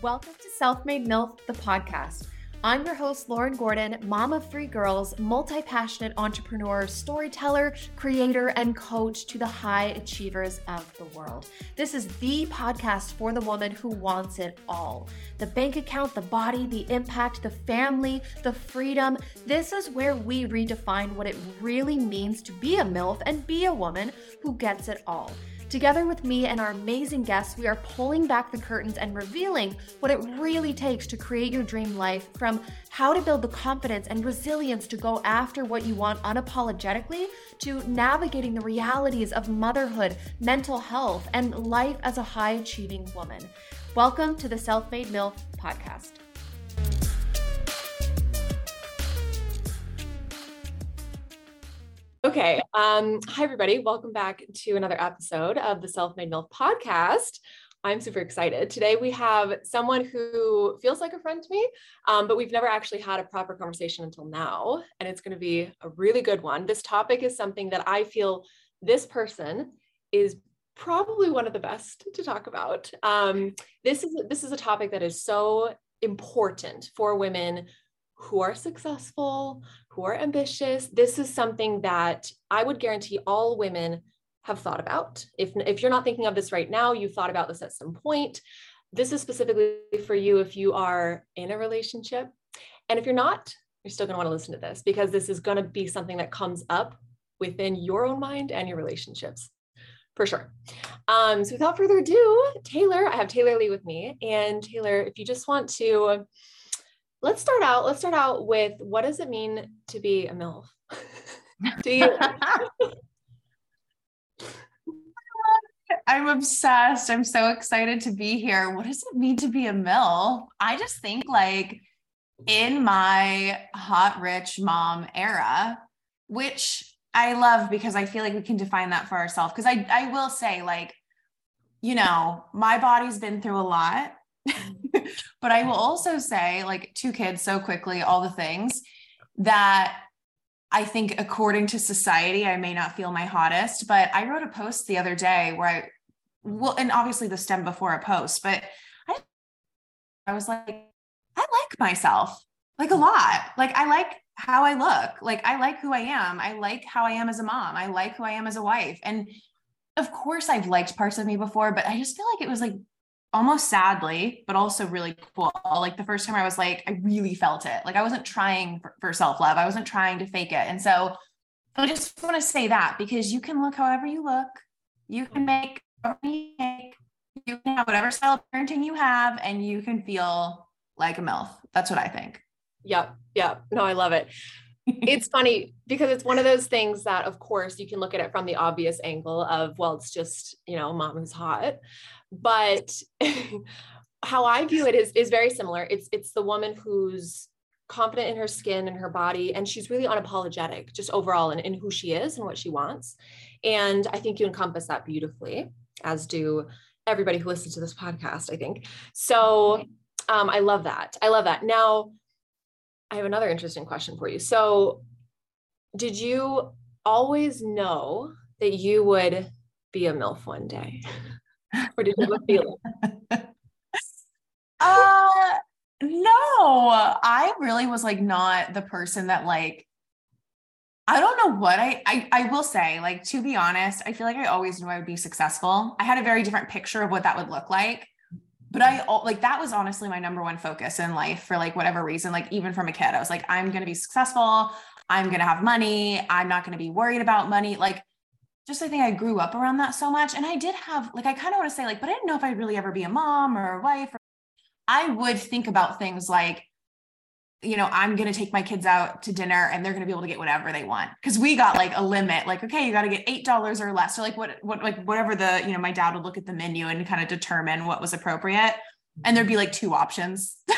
Welcome to Self Made MILF, the podcast. I'm your host, Lauren Gordon, mom of three girls, multi passionate entrepreneur, storyteller, creator, and coach to the high achievers of the world. This is the podcast for the woman who wants it all the bank account, the body, the impact, the family, the freedom. This is where we redefine what it really means to be a MILF and be a woman who gets it all. Together with me and our amazing guests, we are pulling back the curtains and revealing what it really takes to create your dream life from how to build the confidence and resilience to go after what you want unapologetically to navigating the realities of motherhood, mental health, and life as a high achieving woman. Welcome to the Self Made MILF podcast. Okay. Um, hi, everybody. Welcome back to another episode of the Self Made MILF podcast. I'm super excited. Today, we have someone who feels like a friend to me, um, but we've never actually had a proper conversation until now. And it's going to be a really good one. This topic is something that I feel this person is probably one of the best to talk about. Um, this is this is a topic that is so important for women who are successful, who are ambitious. This is something that I would guarantee all women have thought about. If, if you're not thinking of this right now, you've thought about this at some point. This is specifically for you if you are in a relationship. And if you're not, you're still going to want to listen to this because this is going to be something that comes up within your own mind and your relationships for sure. Um, so without further ado, Taylor, I have Taylor Lee with me. And Taylor, if you just want to let's start out let's start out with what does it mean to be a milf do you I'm obsessed. I'm so excited to be here. What does it mean to be a mill? I just think like in my hot rich mom era, which I love because I feel like we can define that for ourselves. Because I I will say, like, you know, my body's been through a lot. Mm. but I will also say, like, two kids so quickly, all the things that I think, according to society, I may not feel my hottest. But I wrote a post the other day where I, well, and obviously the stem before a post, but I, I was like, I like myself like a mm. lot. Like, I like how I look. Like, I like who I am. I like how I am as a mom. I like who I am as a wife. And of course, I've liked parts of me before, but I just feel like it was like almost sadly, but also really cool. Like the first time I was like, I really felt it. Like I wasn't trying for, for self love, I wasn't trying to fake it. And so I just want to say that because you can look however you look, you can make you can have whatever style of parenting you have, and you can feel like a MILF. That's what I think. Yep. Yep. No, I love it. it's funny because it's one of those things that, of course, you can look at it from the obvious angle of, well, it's just, you know, mom who's hot but how I view it is is very similar. It's it's the woman who's confident in her skin and her body and she's really unapologetic just overall in, in who she is and what she wants. And i think you encompass that beautifully as do everybody who listens to this podcast i think. So um, i love that. I love that. Now i have another interesting question for you. So did you always know that you would be a milf one day or did you have a feeling? uh no, I really was like not the person that like I don't know what I, I I will say like to be honest, I feel like I always knew I would be successful. I had a very different picture of what that would look like. But I like that was honestly my number one focus in life for like whatever reason, like even from a kid, I was like, I'm to be successful. I'm to have money. I'm not to be worried about money. Like just I think I grew up around that so much. And I did have like I kind of want to say like, but I didn't know if I'd really ever be a mom or a wife. Or, I would think about things like, you know, I'm going to take my kids out to dinner and they're going to be able to get whatever they want. Cause we got like a limit, like, okay, you got to get $8 or less. So like what, what, like whatever the, you know, my dad would look at the menu and kind of determine what was appropriate. And there'd be like two options.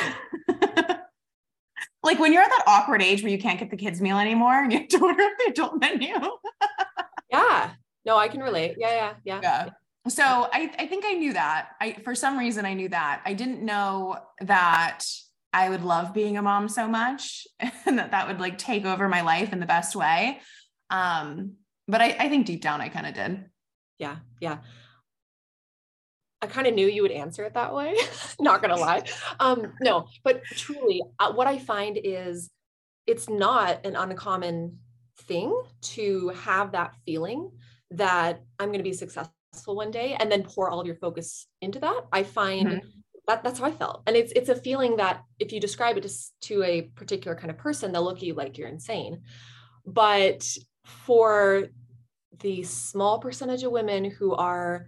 like when you're at that awkward age where you can't get the kids meal anymore and you have to order the adult menu. No, I can relate. Yeah, yeah, yeah. Yeah. So I, I think I knew that. I for some reason I knew that. I didn't know that I would love being a mom so much and that that would like take over my life in the best way. Um, but I, I think deep down I kind of did. Yeah, yeah. I kind of knew you would answer it that way. not gonna lie. Um, no, but truly, uh, what I find is it's not an uncommon thing to have that feeling that I'm going to be successful one day and then pour all of your focus into that. I find mm-hmm. that that's how I felt. And it's it's a feeling that if you describe it to, to a particular kind of person, they'll look at you like you're insane. But for the small percentage of women who are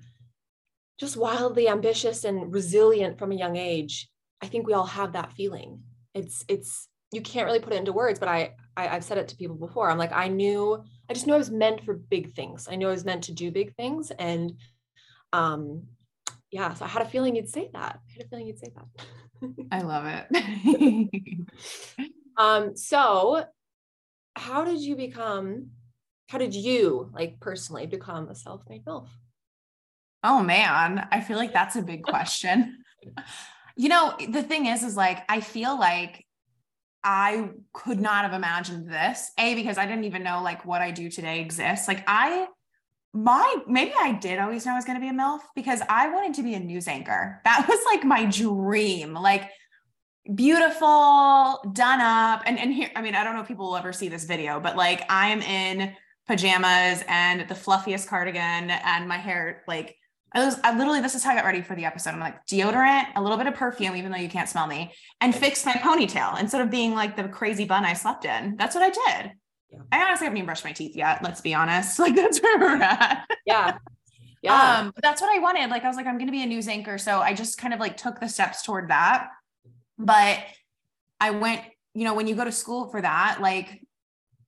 just wildly ambitious and resilient from a young age, I think we all have that feeling. It's it's you can't really put it into words, but I, I have said it to people before. I'm like, I knew, I just knew I was meant for big things. I knew I was meant to do big things. And um, yeah, so I had a feeling you'd say that. I had a feeling you'd say that. I love it. um, so how did you become, how did you like personally become a self-made MILF? Oh man, I feel like that's a big question. you know, the thing is, is like, I feel like I could not have imagined this. A, because I didn't even know like what I do today exists. Like I, my, maybe I did always know I was going to be a MILF because I wanted to be a news anchor. That was like my dream. Like beautiful, done up. And, and here, I mean, I don't know if people will ever see this video, but like I'm in pajamas and the fluffiest cardigan and my hair like I was I literally this is how I got ready for the episode. I'm like deodorant, a little bit of perfume, even though you can't smell me, and fixed my ponytail instead of being like the crazy bun I slept in. That's what I did. Yeah. I honestly haven't even brushed my teeth yet. Let's be honest. Like that's where we're at. Yeah. Yeah. Um, but that's what I wanted. Like I was like, I'm gonna be a news anchor. So I just kind of like took the steps toward that. But I went, you know, when you go to school for that, like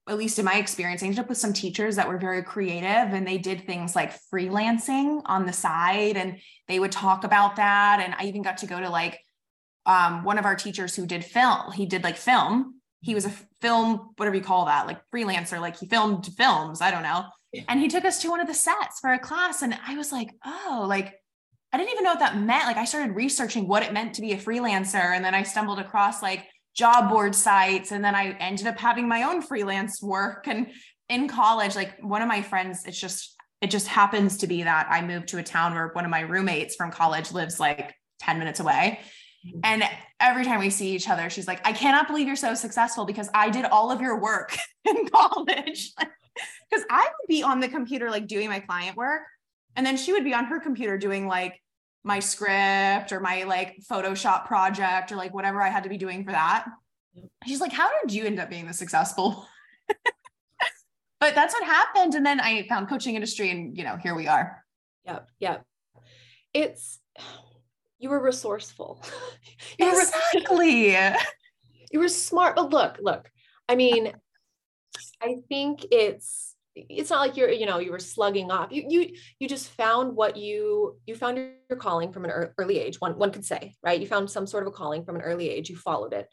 at least in my experience, I ended up with some teachers that were very creative and they did things like freelancing on the side and they would talk about that. And I even got to go to like um, one of our teachers who did film, he did like film. He was a film, whatever you call that, like freelancer, like he filmed films, I don't know. And he took us to one of the sets for a class. And I was like, oh, like, I didn't even know what that meant. Like, I started researching what it meant to be a freelancer. And then I stumbled across like job board sites and then i ended up having my own freelance work. And in college like one of my friends it's just it just happens to be that i moved to a town where one of my roommates from college lives like 10 minutes away. Mm-hmm. and every time we see each other she's like i cannot believe you're so successful because i did all of your work in college. Because i would be on the computer like doing my client work and then she would be on her computer doing like my script or my like Photoshop project or like whatever I had to be doing for that. She's like, How did you end up being this successful? but that's what happened. And then I found coaching industry and you know, here we are. Yep. Yep. It's you were resourceful. you exactly. Were, you were smart. But look, look, I mean, I think it's it's not like you're you know you were slugging off. You you you just found what you you found your calling from an early age one one could say right? You found some sort of a calling from an early age you followed it.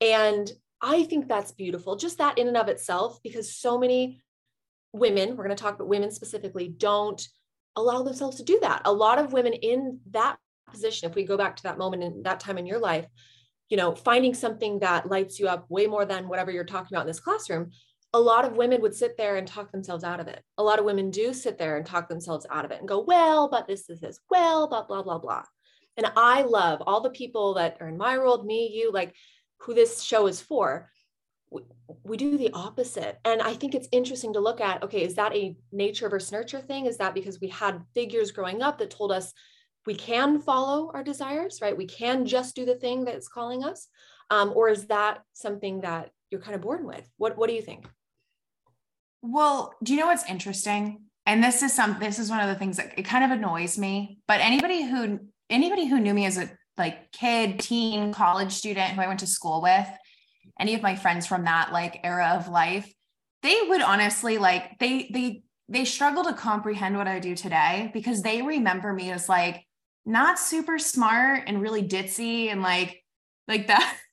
And i think that's beautiful just that in and of itself because so many women we're going to talk about women specifically don't allow themselves to do that. A lot of women in that position if we go back to that moment in that time in your life you know finding something that lights you up way more than whatever you're talking about in this classroom a lot of women would sit there and talk themselves out of it. A lot of women do sit there and talk themselves out of it and go, well, but this, this, this, well, blah, blah, blah, blah. And I love all the people that are in my world, me, you, like who this show is for. We, we do the opposite. And I think it's interesting to look at okay, is that a nature versus nurture thing? Is that because we had figures growing up that told us we can follow our desires, right? We can just do the thing that's calling us. Um, or is that something that you're kind of born with? What, what do you think? Well, do you know what's interesting? And this is some this is one of the things that it kind of annoys me. But anybody who anybody who knew me as a like kid, teen, college student who I went to school with, any of my friends from that like era of life, they would honestly like they they they struggle to comprehend what I do today because they remember me as like not super smart and really ditzy and like like that. Yeah.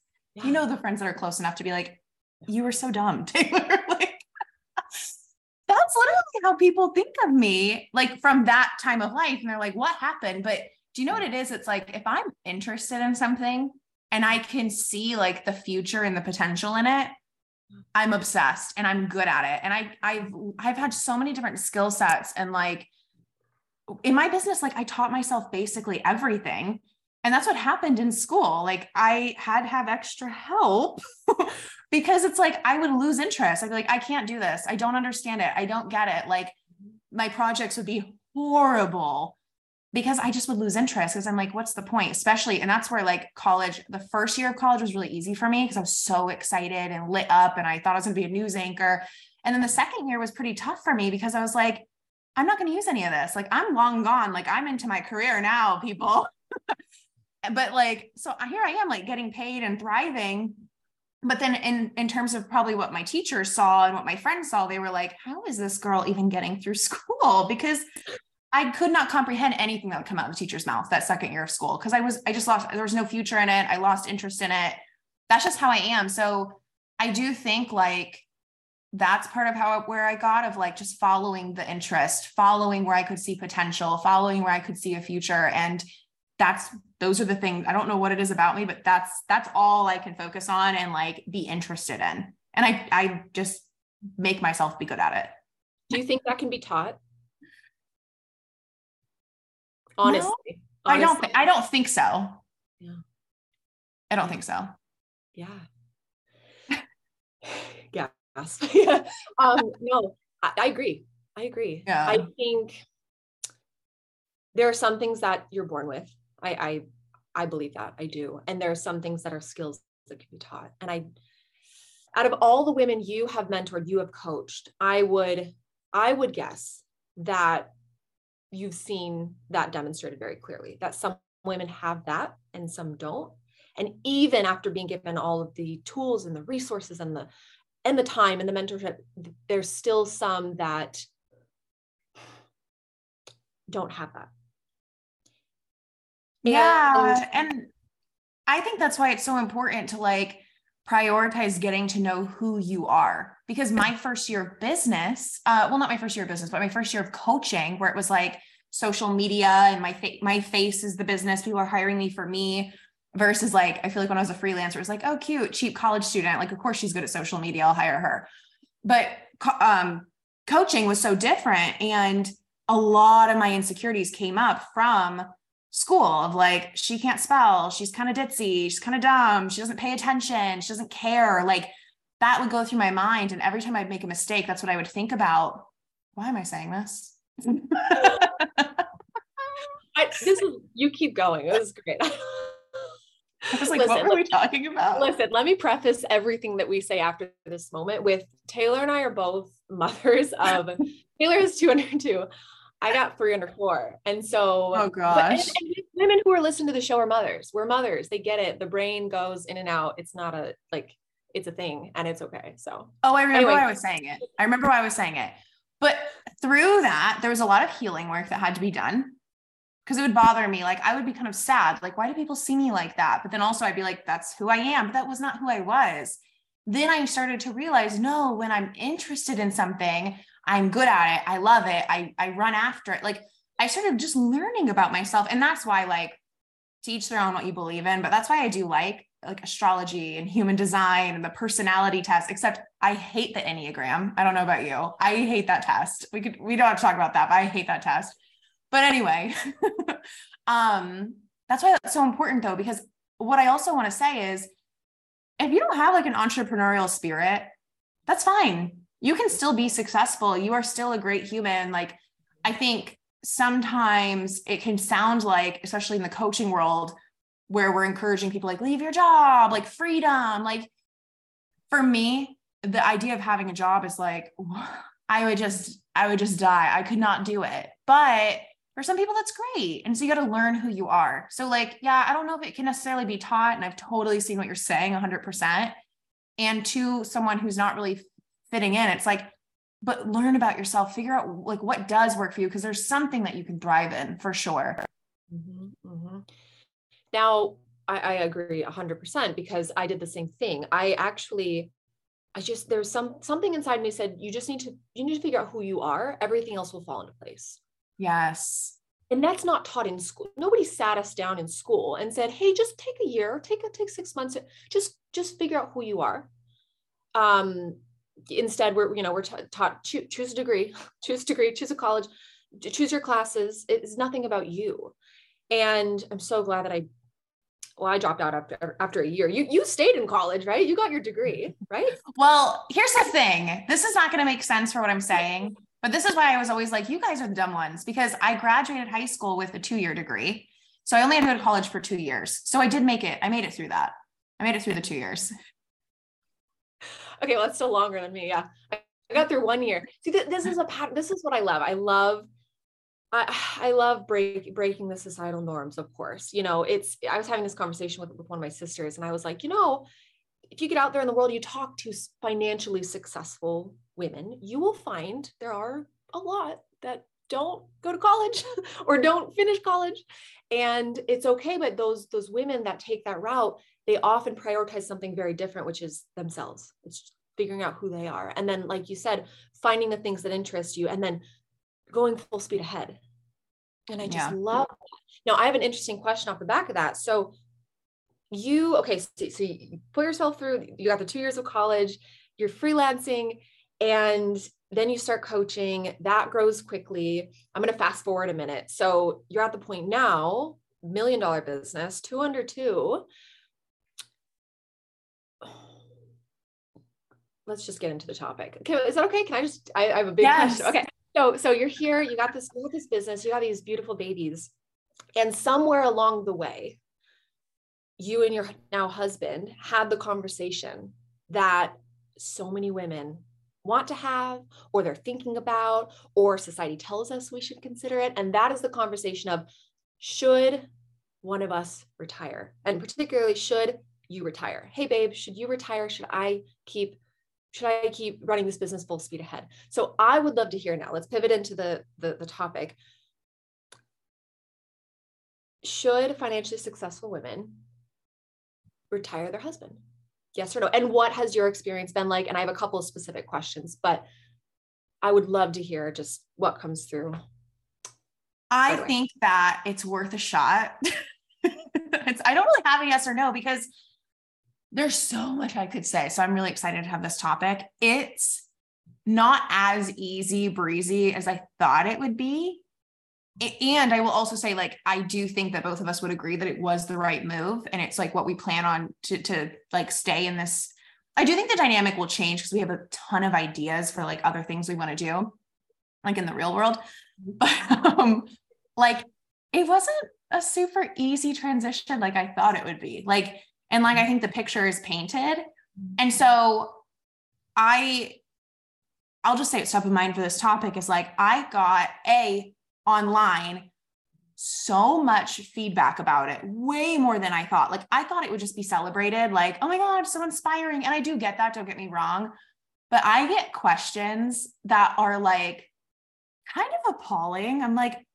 You know the friends that are close enough to be like, you were so dumb, Taylor. like that's literally how people think of me, like from that time of life. And they're like, what happened? But do you know what it is? It's like if I'm interested in something and I can see like the future and the potential in it, I'm obsessed and I'm good at it. And I I've I've had so many different skill sets and like in my business, like I taught myself basically everything. And that's what happened in school. Like I had to have extra help because it's like I would lose interest. I'd be like, I can't do this. I don't understand it. I don't get it. Like my projects would be horrible because I just would lose interest because I'm like, what's the point? Especially, and that's where like college, the first year of college was really easy for me because I was so excited and lit up and I thought I was going to be a news anchor. And then the second year was pretty tough for me because I was like, I'm not going to use any of this. Like, I'm long gone. Like, I'm into my career now, people. but like, so here I am, like getting paid and thriving. But then, in, in terms of probably what my teachers saw and what my friends saw, they were like, How is this girl even getting through school? Because I could not comprehend anything that would come out of the teacher's mouth that second year of school because I was, I just lost, there was no future in it. I lost interest in it. That's just how I am. So I do think like that's part of how where I got of like just following the interest, following where I could see potential, following where I could see a future. And that's those are the things I don't know what it is about me, but that's that's all I can focus on and like be interested in. And I I just make myself be good at it. Do you think that can be taught? honestly, no, honestly. I don't th- I don't think so. Yeah. I don't think so. Yeah. yeah. yeah. Um, no, I, I, agree. I agree. Yeah. I think there are some things that you're born with. I, I I believe that. I do. And there are some things that are skills that can be taught. And I out of all the women you have mentored, you have coached, I would I would guess that you've seen that demonstrated very clearly that some women have that and some don't and even after being given all of the tools and the resources and the and the time and the mentorship there's still some that don't have that yeah and, and i think that's why it's so important to like prioritize getting to know who you are because my first year of business uh, well not my first year of business but my first year of coaching where it was like social media and my fa- my face is the business people are hiring me for me versus like i feel like when i was a freelancer it's like oh cute cheap college student. Like of course she's good at social media i'll hire her. But um, coaching was so different and a lot of my insecurities came up from school of like she can't spell she's kind of ditzy she's kind of dumb she doesn't pay attention she doesn't care like that would go through my mind and every time i'd make a mistake that's what i would think about why am i saying this I, this is you keep going this is great I was like, listen, what were we talking about? Listen, let me preface everything that we say after this moment with Taylor and I are both mothers of Taylor is two under two. I got three under four. And so, oh gosh. and, and women who are listening to the show are mothers. We're mothers. They get it. The brain goes in and out. It's not a like, it's a thing and it's okay. So, oh, I remember anyway. why I was saying it. I remember why I was saying it. But through that, there was a lot of healing work that had to be done because it would bother me. Like, I would be kind of sad. Like, why do people see me like that? But then also, I'd be like, that's who I am. But that was not who I was. Then I started to realize no, when I'm interested in something, I'm good at it. I love it. I, I run after it. Like I started just learning about myself. And that's why, like, teach their own what you believe in. But that's why I do like like astrology and human design and the personality test, except I hate the Enneagram. I don't know about you. I hate that test. We could we don't have to talk about that, but I hate that test. But anyway, um, that's why that's so important though, because what I also want to say is if you don't have like an entrepreneurial spirit, that's fine you can still be successful. You are still a great human. Like, I think sometimes it can sound like, especially in the coaching world, where we're encouraging people like leave your job, like freedom. Like, for me, the idea of having a job is like, I would just, I would just die. I could not do it. But for some people, that's great. And so you got to learn who you are. So, like, yeah, I don't know if it can necessarily be taught. And I've totally seen what you're saying 100%. And to someone who's not really fitting in. It's like, but learn about yourself, figure out like what does work for you because there's something that you can thrive in for sure. Mm-hmm, mm-hmm. Now, I, I agree 100% because I did the same thing. I actually, I just, there's some, something inside me said, you just need to, you need to figure out who you are. Everything else will fall into place. Yes. And that's not taught in school. Nobody sat us down in school and said, Hey, just take a year, take a, take six months, just, just figure out who you are. Um, instead we're you know we're taught choose, choose a degree choose a degree choose a college choose your classes. It's nothing about you. And I'm so glad that I well, I dropped out after after a year. You you stayed in college, right? You got your degree, right? Well, here's the thing. This is not going to make sense for what I'm saying, but this is why I was always like, you guys are the dumb ones because I graduated high school with a two year degree. So I only had to go to college for two years. So I did make it. I made it through that. I made it through the two years. Okay, well, that's still longer than me. Yeah, I got through one year. See, th- this is a pattern. This is what I love. I love I, I love break, breaking the societal norms, of course. You know, it's, I was having this conversation with, with one of my sisters, and I was like, you know, if you get out there in the world, you talk to financially successful women, you will find there are a lot that don't go to college or don't finish college. And it's okay, but those those women that take that route, they often prioritize something very different, which is themselves. It's figuring out who they are. And then, like you said, finding the things that interest you and then going full speed ahead. And I just yeah. love that. Now, I have an interesting question off the back of that. So, you, okay, so, so you put yourself through, you got the two years of college, you're freelancing, and then you start coaching. That grows quickly. I'm going to fast forward a minute. So, you're at the point now, million dollar business, two under two. Let's just get into the topic. Okay, is that okay? Can I just? I, I have a big yes. question. Okay, so so you're here you got this you got this business you got these beautiful babies and somewhere along the way you and your now husband had the conversation that so many women want to have or they're thinking about or society tells us we should consider it and that is the conversation of should one of us retire and particularly should you retire hey babe should you retire should i keep should I keep running this business full speed ahead? So I would love to hear now. Let's pivot into the, the, the topic. Should financially successful women retire their husband? Yes or no? And what has your experience been like? And I have a couple of specific questions, but I would love to hear just what comes through. I think that it's worth a shot. it's, I don't really have a yes or no because there's so much I could say. So I'm really excited to have this topic. It's not as easy breezy as I thought it would be. And I will also say, like, I do think that both of us would agree that it was the right move. And it's like what we plan on to, to like stay in this. I do think the dynamic will change because we have a ton of ideas for like other things we want to do, like in the real world. But um, like, it wasn't a super easy transition like I thought it would be. Like, and like I think the picture is painted. Mm-hmm. And so I I'll just say it's top of mind for this topic is like I got a online so much feedback about it, way more than I thought. Like I thought it would just be celebrated, like, oh my God, so inspiring. And I do get that, don't get me wrong. But I get questions that are like kind of appalling. I'm like,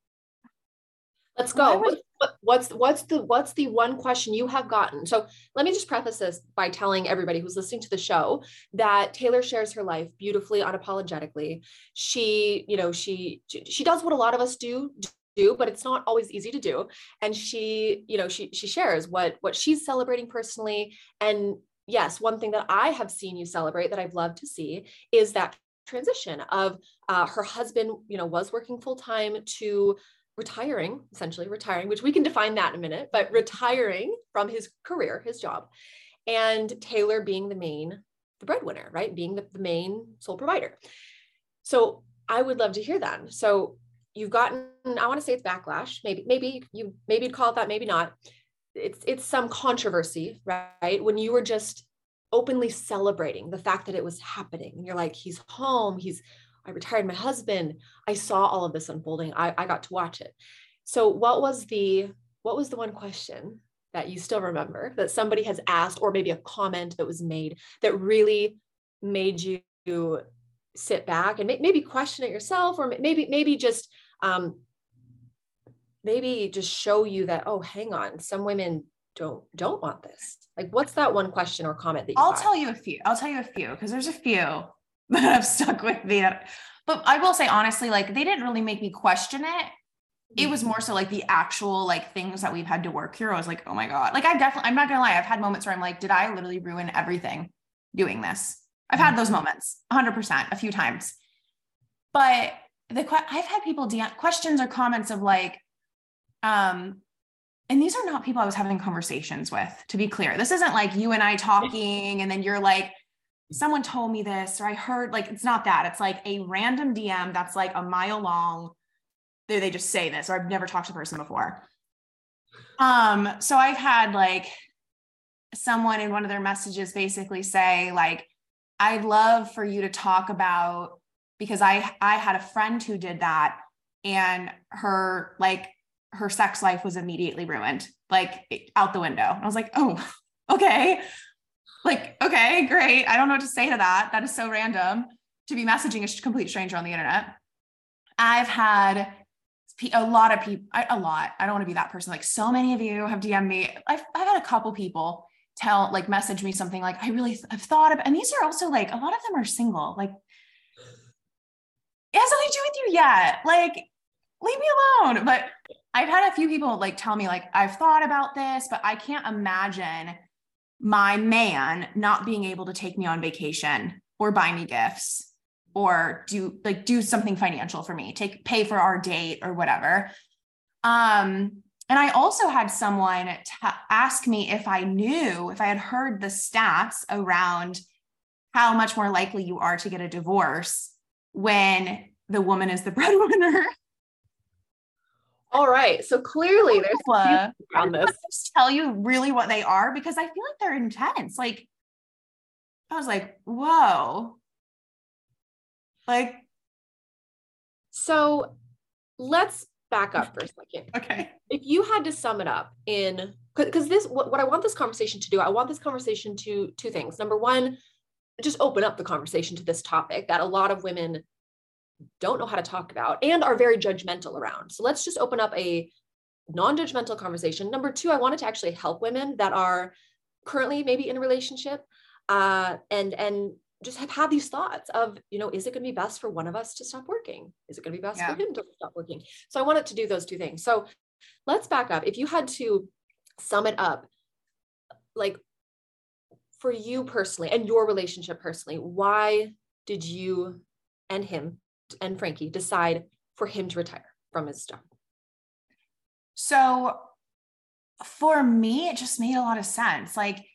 let's go. Would, what's what's the what's the one question you have gotten? So let me just preface this by telling everybody who's listening to the show that taylor shares her life beautifully unapologetically. She you know she she does what a lot of us do do but it's not always easy to do. And she you know she she shares what what she's celebrating personally. And yes one thing that i have seen you celebrate that i've loved to see is that transition of uh, her husband you know was working full time to retiring, essentially retiring, which we can define that in a minute, but mm-hmm. retiring from his career, his job, and Taylor being the main, the breadwinner, right? Being the, the main sole provider. So I would love to hear that. So you've gotten, I want to say it's backlash. Maybe, maybe you, maybe you'd call it that, maybe not. It's, it's some controversy, right? When you were just openly celebrating the fact that it was happening and you're like, he's home, he's I retired my husband. I saw all of this unfolding. I, I got to watch it. So what was the what was the one question that you still remember that somebody has asked or maybe a comment that was made that really made you sit back and maybe question it yourself or maybe maybe just um, maybe just show you that oh hang on some women don't don't want this like what's that one question or comment that i'll got? tell you a few i'll tell you a few because there's a few that have stuck with me. But I will say honestly, like they didn't really make me question it. It was more so like the actual like things that we've had to work through. I was like, oh my God. Like I definitely, I'm not gonna lie, I've had moments where I'm like, did I literally ruin everything doing this? I've had those moments 100% a few times. But the I've had people DM questions or comments of like, um, and these are not people I was having conversations with, to be clear. This isn't like you and I talking, and then you're like, someone told me this, or I heard, like, it's not that. It's like a random DM that's like a mile long. They, they just say this, or I've never talked to the person before. Um, so I've had like someone in one of their messages basically say, like, I'd love for you to talk about because I I had a friend who did that and her like her sex life was immediately ruined, like out the window. I was like, oh, okay. Like, okay, great. I don't know what to say to that. That is so random to be messaging a complete stranger on the internet. I've had a lot of people, a lot. I don't want to be that person. Like, so many of you have DM'd me. I've, I've had a couple people tell, like, message me something like, I really have thought about, and these are also like, a lot of them are single. Like, it has nothing to do with you yet. Like, leave me alone. But I've had a few people like tell me, like, I've thought about this, but I can't imagine my man not being able to take me on vacation or buy me gifts or do like do something financial for me, take pay for our date or whatever. Um, and I also had someone t- ask me if I knew, if I had heard the stats around how much more likely you are to get a divorce when the woman is the breadwinner all right. So clearly there's uh, around this. Just tell you really what they are because I feel like they're intense. Like I was like, whoa. Like so let's back up for a second. okay. If you had to sum it up in because this what, what I want this conversation to do, I want this conversation to two things. Number one, just open up the conversation to this topic that a lot of women don't know how to talk about and are very judgmental around. So let's just open up a non-judgmental conversation. Number two, I wanted to actually help women that are currently maybe in a relationship uh, and and just have had these thoughts of, you know, is it going to be best for one of us to stop working? Is it going to be best yeah. for him to stop working? So I wanted to do those two things. So let's back up. If you had to sum it up, like for you personally and your relationship personally, why did you and him and Frankie decide for him to retire from his job? So for me, it just made a lot of sense. Like,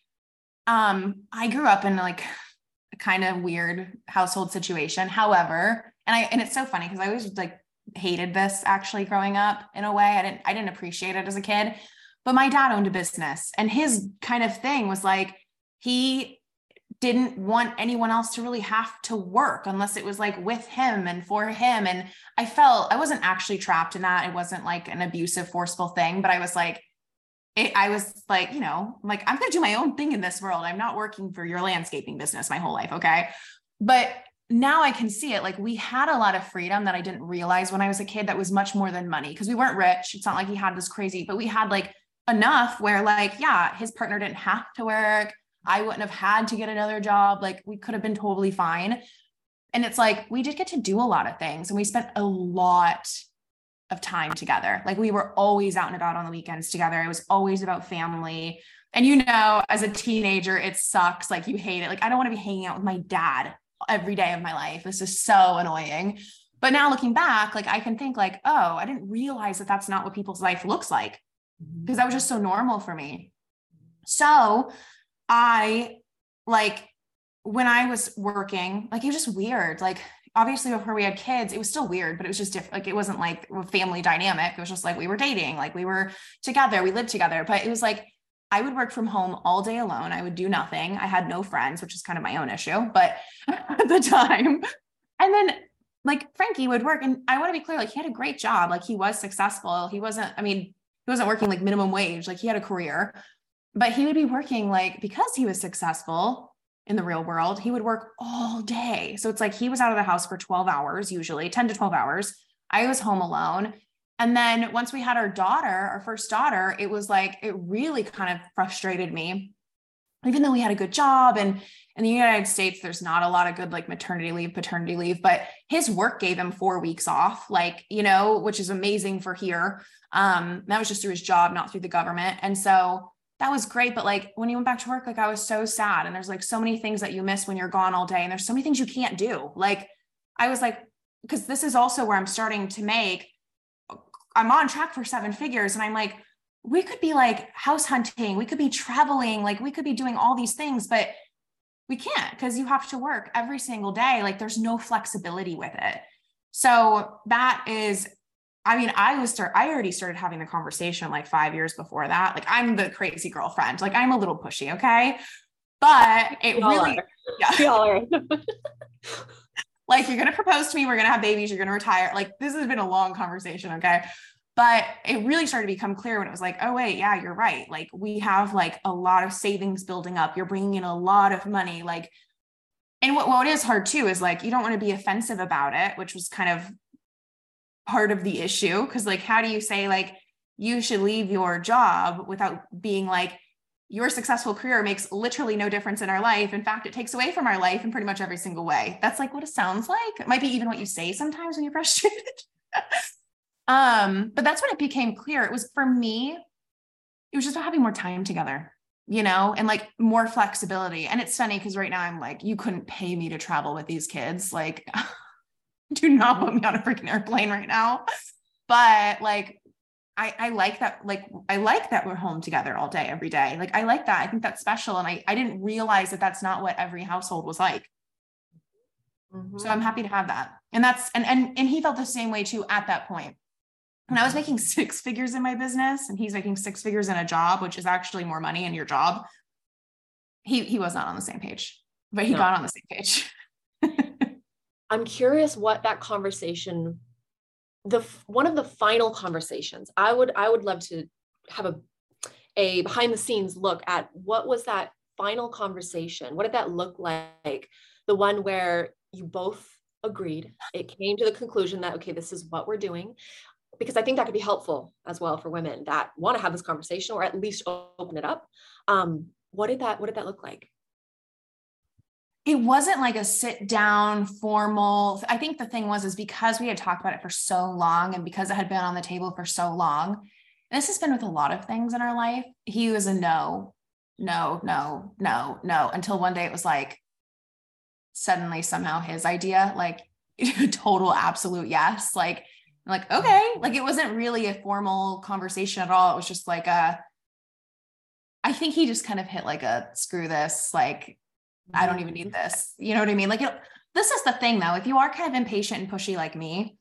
um, I grew up in like a kind of weird household situation. However, and I and it's so funny because I always like hated this actually growing up in a way. I didn't I didn't appreciate it as a kid. But my dad owned a business and his kind of thing was like he didn't want anyone else to really have to work unless it was like with him and for him. And I felt I wasn't actually trapped in that. It wasn't like an abusive, forceful thing, but I was like, it, I was like, you know, like I'm going to do my own thing in this world. I'm not working for your landscaping business my whole life. Okay. But now I can see it. Like we had a lot of freedom that I didn't realize when I was a kid that was much more than money because we weren't rich. It's not like he had this crazy, but we had like enough where like, yeah, his partner didn't have to work I wouldn't have had to get another job. Like we could have been totally fine. And it's like we did get to do a lot of things and we spent a lot of time together. Like we were always out and about on the weekends together. It was always about family. And you know, as a teenager, it sucks. Like you hate it. Like I don't want to be hanging out with my dad every day of my life. This is so annoying. But now looking back, like I can think like, oh, I didn't realize that that's not what people's life looks like mm-hmm. because that was just so normal for me. So I like when I was working, like it was just weird. Like obviously before we had kids, it was still weird, but it was just different. Like it wasn't like a family dynamic. It was just like we were dating, like we were together, we lived together. But it was like I would work from home all day alone. I would do nothing. I had no friends, which is kind of my own issue, but at the time. And then like Frankie would work. And I want to be clear, like he had a great job. Like he was successful. He wasn't, I mean, he wasn't working like minimum wage. Like he had a career but he would be working like because he was successful in the real world, he would work all day. So it's like he was out of the house for 12 hours, usually 10 to 12 hours. I was home alone. And then once we had our daughter, our first daughter, it was like, it really kind of frustrated me. Even though we had a good job and in the United States, there's not a lot of good like maternity leave, paternity leave, but his work gave him four weeks off, like, you know, which is amazing for here. Um, that was just through his job, not through the government. And so that was great. But like when you went back to work, like I was so sad. And there's like so many things that you miss when you're gone all day. And there's so many things you can't do. Like I was like, because this is also where I'm starting to make, I'm on track for seven figures. And I'm like, we could be like house hunting, we could be traveling, like we could be doing all these things, but we can't because you have to work every single day. Like there's no flexibility with it. So that is, I mean, I was start, I already started having the conversation like five years before that. Like I'm the crazy girlfriend. Like I'm a little pushy, okay? But it really, yeah. like you're gonna propose to me, we're gonna have babies, you're gonna retire. Like this has been a long conversation, okay? But it really started to become clear when it was like, oh, wait, yeah, you're right. Like we have like a lot of savings building up. You're bringing in a lot of money. Like, and what, what is hard too is like, you don't want to be offensive about it, which was kind of part of the issue. Cause like, how do you say like, you should leave your job without being like, your successful career makes literally no difference in our life. In fact, it takes away from our life in pretty much every single way. That's like what it sounds like. It might be even what you say sometimes when you're frustrated. Um, but that's when it became clear. It was for me, it was just about having more time together, you know, and like more flexibility. And it's funny because right now I'm like, you couldn't pay me to travel with these kids. Like, do not put me on a freaking airplane right now. But like, I, I like that, like, I like that we're home together all day, every day. Like, I like that. I think that's special. And I, I didn't realize that that's not what every household was like. Mm-hmm. So I'm happy to have that. And that's, and, and, and he felt the same way too at that point when I was making six figures in my business and he's making six figures in a job, which is actually more money in your job, he he was not on the same page, but he no. got on the same page. I'm curious what that conversation, the one of the final conversations, I would I would love to have a a behind the scenes look at what was that final conversation? What did that look like? The one where you both agreed. It came to the conclusion that, okay, this is what we're doing because I think that could be helpful as well for women that want to have this conversation or at least open it up. Um, what did that What did that look like? It wasn't like a sit down formal. I think the thing was is because we had talked about it for so long and because it had been on the table for so long. this has been with a lot of things in our life. He was a no, no, no, no, no. Until one day it was like suddenly somehow his idea, like total absolute yes. Like like, okay, like it wasn't really a formal conversation at all. It was just like a, I think he just kind of hit like a screw this, like, I don't even need this. You know what I mean? Like, it, this is the thing though. If you are kind of impatient and pushy like me,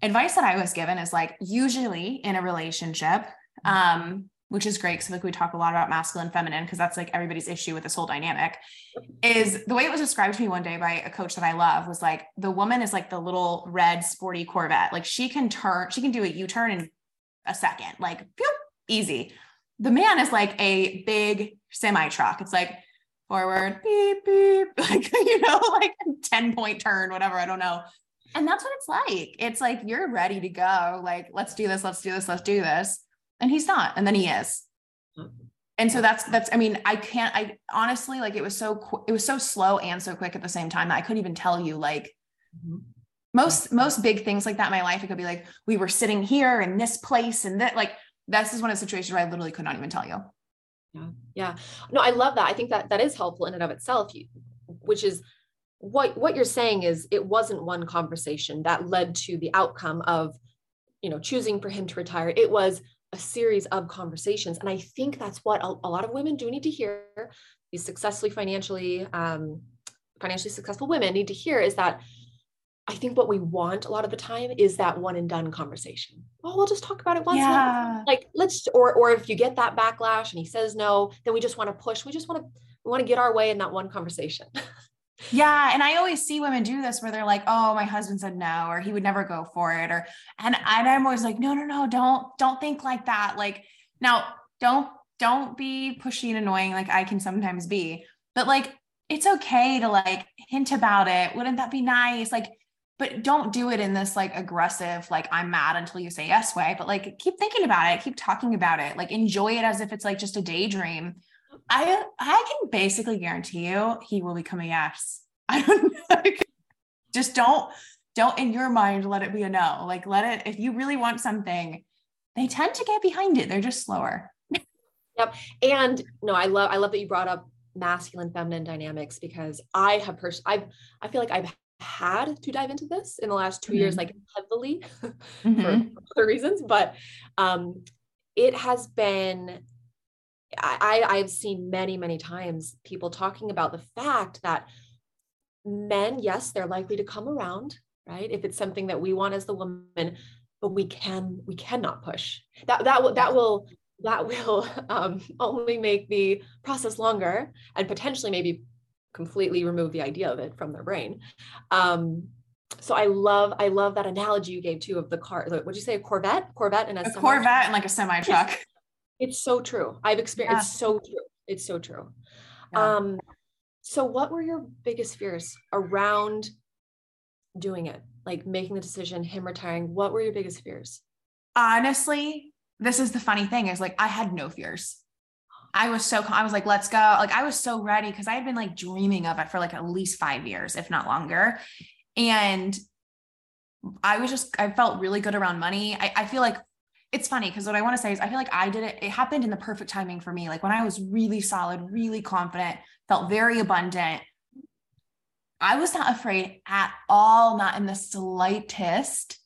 advice that I was given is like, usually in a relationship, um, which is great because like we talk a lot about masculine feminine because that's like everybody's issue with this whole dynamic is the way it was described to me one day by a coach that i love was like the woman is like the little red sporty corvette like she can turn she can do a u-turn in a second like phew, easy the man is like a big semi truck it's like forward beep beep like you know like a 10 point turn whatever i don't know. And that's what it's like. It's like you're ready to go like let's do this let's do this let's do this. And he's not and then he is. And so that's that's i mean i can't i honestly like it was so qu- it was so slow and so quick at the same time that i couldn't even tell you like mm-hmm. most most big things like that in my life it could be like we were sitting here in this place and that like this is one of the situations where i literally could not even tell you yeah. Yeah. No i love that. I think that that is helpful in and of itself. Which is what what you're saying is it wasn't one conversation that led to the outcome of you know choosing for him to retire. It was a series of conversations. And I think that's what a, a lot of women do need to hear. These successfully financially, um, financially successful women need to hear is that I think what we want a lot of the time is that one and done conversation. Oh, we'll just talk about it once. Yeah. Like let's or or if you get that backlash and he says no, then we just want to push. We just want to we want to get our way in that one conversation. Yeah. And I always see women do this where they're like, oh, my husband said no, or he would never go for it. Or, and, and I'm always like, no, no, no, don't, don't think like that. Like, now don't, don't be pushy and annoying like I can sometimes be, but like, it's okay to like hint about it. Wouldn't that be nice? Like, but don't do it in this like aggressive, like I'm mad until you say yes way, but like keep thinking about it, keep talking about it, like enjoy it as if it's like just a daydream I I can basically guarantee you he will become a yes. I don't know. Just don't don't in your mind let it be a no. Like let it if you really want something, they tend to get behind it. They're just slower. Yep. And no, I love I love that you brought up masculine feminine dynamics because I have pers- I've I feel like I've had to dive into this in the last 2 mm-hmm. years, like heavily mm-hmm. for other reasons, but um, it has been. I, I've seen many, many times people talking about the fact that men, yes, they're likely to come around, right? If it's something that we want as the woman, but we can, we cannot push. That that will that will that will um, only make the process longer and potentially maybe completely remove the idea of it from their brain. Um, so I love I love that analogy you gave too of the car. What'd you say? A Corvette, Corvette, and a, a Corvette and like a semi truck. It's so true. I've experienced. Yeah. It's so true. It's so true. Yeah. Um, so what were your biggest fears around doing it? Like making the decision, him retiring. What were your biggest fears? Honestly, this is the funny thing is like I had no fears. I was so I was like, let's go. Like I was so ready because I had been like dreaming of it for like at least five years, if not longer. And I was just I felt really good around money. I, I feel like it's funny because what I want to say is I feel like I did it. It happened in the perfect timing for me. Like when I was really solid, really confident, felt very abundant. I was not afraid at all, not in the slightest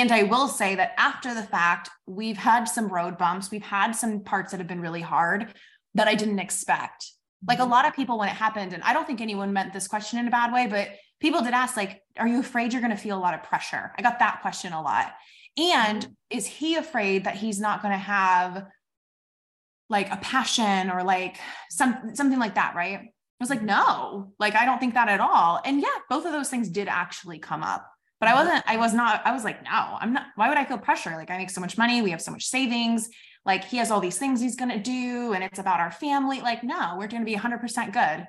and I will say that after the fact, we've had some road bumps, we've had some parts that have been really hard that I didn't expect. Like a mm-hmm. lot of people when it happened, and I don't think anyone meant this question in a bad way, but people did ask, like, are you afraid you're going to feel a lot of pressure? I got that question a lot. And mm-hmm. is he afraid that he's not going to have like a passion or like some something like that, right? I was like, no, like I don't think that at all. And yeah, both of those things did actually come up but I wasn't, I was not, I was like, no, I'm not, why would I feel pressure? Like I make so much money. We have so much savings. Like he has all these things he's going to do and it's about our family. Like, no, we're going to be hundred percent good.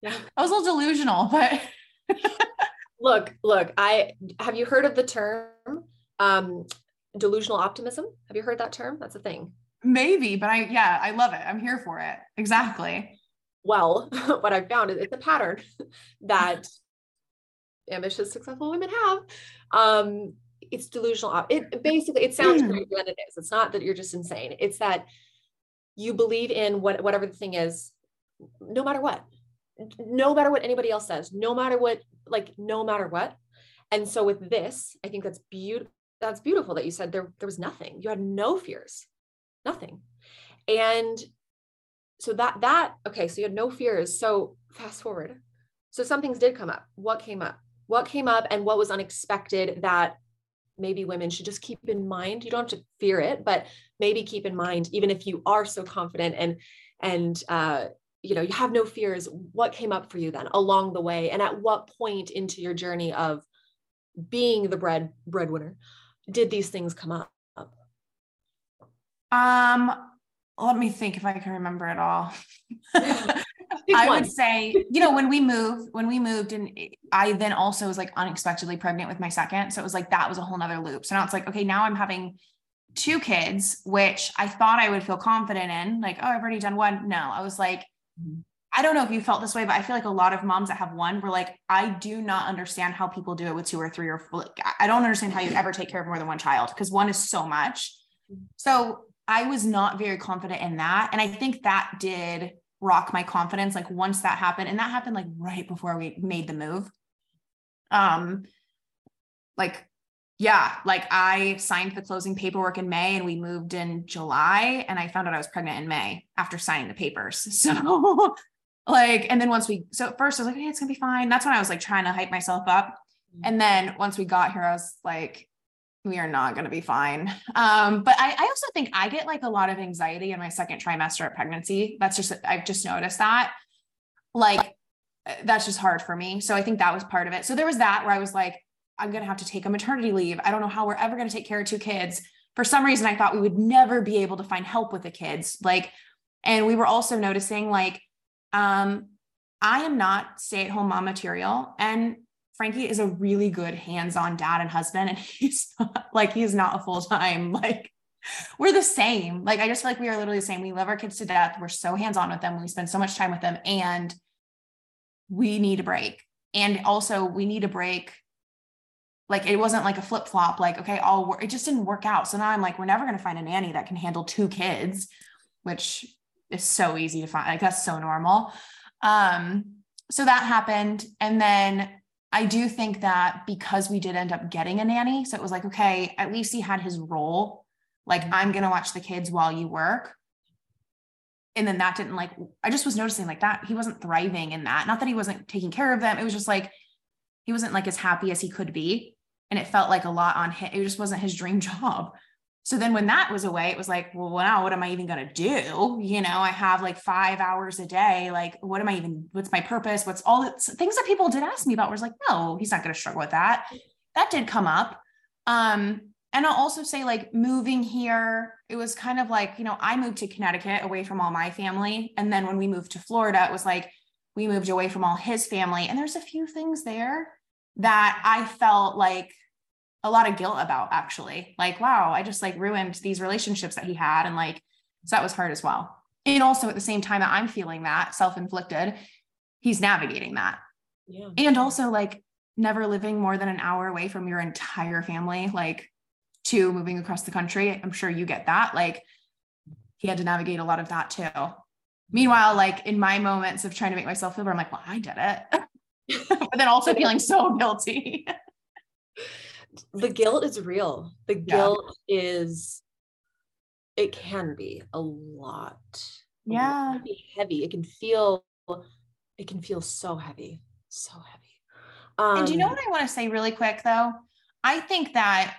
Yeah. I was a little delusional, but look, look, I, have you heard of the term, um, delusional optimism? Have you heard that term? That's a thing. Maybe, but I, yeah, I love it. I'm here for it. Exactly. Well, what I've found is it's a pattern that ambitious, successful women have. Um, it's delusional. It basically it sounds mm. greater than it is. It's not that you're just insane. It's that you believe in what whatever the thing is, no matter what, no matter what anybody else says, no matter what, like no matter what. And so with this, I think that's beautiful. That's beautiful that you said there there was nothing. You had no fears, nothing, and so that that okay. So you had no fears. So fast forward. So some things did come up. What came up? What came up and what was unexpected that maybe women should just keep in mind. You don't have to fear it but maybe keep in mind even if you are so confident and and uh, you know you have no fears what came up for you then along the way? And at what point into your journey of being the bread breadwinner did these things come up? Um let me think if i can remember it all I would say, you know, when we moved, when we moved, and I then also was like unexpectedly pregnant with my second. So it was like that was a whole nother loop. So now it's like, okay, now I'm having two kids, which I thought I would feel confident in. Like, oh, I've already done one. No, I was like, I don't know if you felt this way, but I feel like a lot of moms that have one were like, I do not understand how people do it with two or three or four. Like, I don't understand how you ever take care of more than one child because one is so much. So I was not very confident in that. And I think that did rock my confidence like once that happened and that happened like right before we made the move. Um like yeah like i signed the closing paperwork in may and we moved in july and i found out i was pregnant in may after signing the papers. So like and then once we so at first i was like hey it's gonna be fine. That's when i was like trying to hype myself up. Mm-hmm. and then once we got here i was like we are not going to be fine. Um, but I, I also think I get like a lot of anxiety in my second trimester of pregnancy. That's just, I've just noticed that. Like, that's just hard for me. So I think that was part of it. So there was that where I was like, I'm going to have to take a maternity leave. I don't know how we're ever going to take care of two kids. For some reason, I thought we would never be able to find help with the kids. Like, and we were also noticing like, um, I am not stay at home mom material. And Frankie is a really good hands-on dad and husband and he's not, like he's not a full-time like we're the same. Like I just feel like we are literally the same. We love our kids to death. We're so hands-on with them. We spend so much time with them and we need a break. And also we need a break. Like it wasn't like a flip-flop like okay work it just didn't work out. So now I'm like we're never going to find a nanny that can handle two kids which is so easy to find like that's so normal. Um so that happened and then I do think that because we did end up getting a nanny, so it was like, okay, at least he had his role. Like, Mm-hmm. I'm going to watch the kids while you work. And then that didn't like, I just was noticing like that he wasn't thriving in that. Not that he wasn't taking care of them. It was just like, he wasn't like as happy as he could be. And it felt like a lot on him. It just wasn't his dream job. So then when that was away, it was like, well, what am I even going to do? You know, I have like five hours a day. Like, what am I even, what's my purpose? What's all the things that people did ask me about was like, no, he's not going to struggle with that. That did come up. Um, and I'll also say like moving here, it was kind of like, you know, I moved to Connecticut away from all my family. And then when we moved to Florida, it was like, we moved away from all his family. And there's a few things there that I felt like a lot of guilt about actually. Like, wow, I just like ruined these relationships that he had. And like, so that was hard as well. And also at the same time that I'm feeling that self inflicted, he's navigating that. Yeah. And also like never living more than an hour away from your entire family, like to moving across the country. I'm sure you get that. Like he had to navigate a lot of that too. Meanwhile, like in my moments of trying to make myself feel better, I'm like, well, I did it. but then also feeling so guilty. the guilt is real. The Yeah. guilt is it can be a lot. Yeah. It can be heavy. It can feel it can feel so heavy. So heavy. Um and do you know what I want to say really quick though? I think that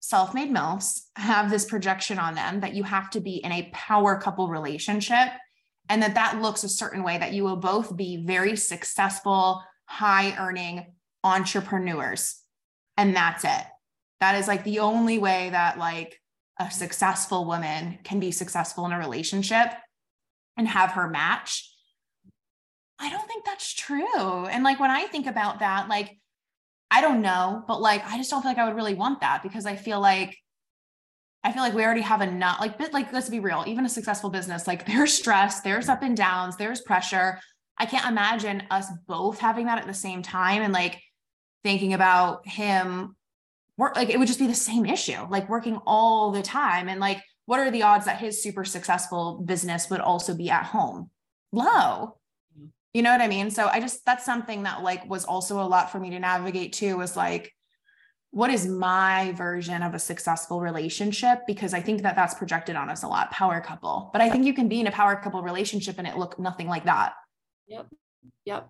self-made MILFs have this projection on them that you have to be in a power couple relationship and that that looks a certain way that you will both be very successful, high earning entrepreneurs. And that's it. That is like the only way that like a successful woman can be successful in a relationship and have her match. I don't think that's true. And like when I think about that, like I don't know, but like I just don't feel like I would really want that because I feel like I feel like we already have enough like bit like let's be real, even a successful business, like there's stress, there's up and downs, there's pressure. I can't imagine us both having that at the same time and like thinking about him work like it would just be the same issue, like working all the time and like what are the odds that his super successful business would also be at home? Low. You know what I mean? So I just that's something that like was also a lot for me to navigate too was like what is my version of a successful relationship because I think that that's projected on us a lot power couple. But I think you can be in a power couple relationship and it look nothing like that. Yep. Yep.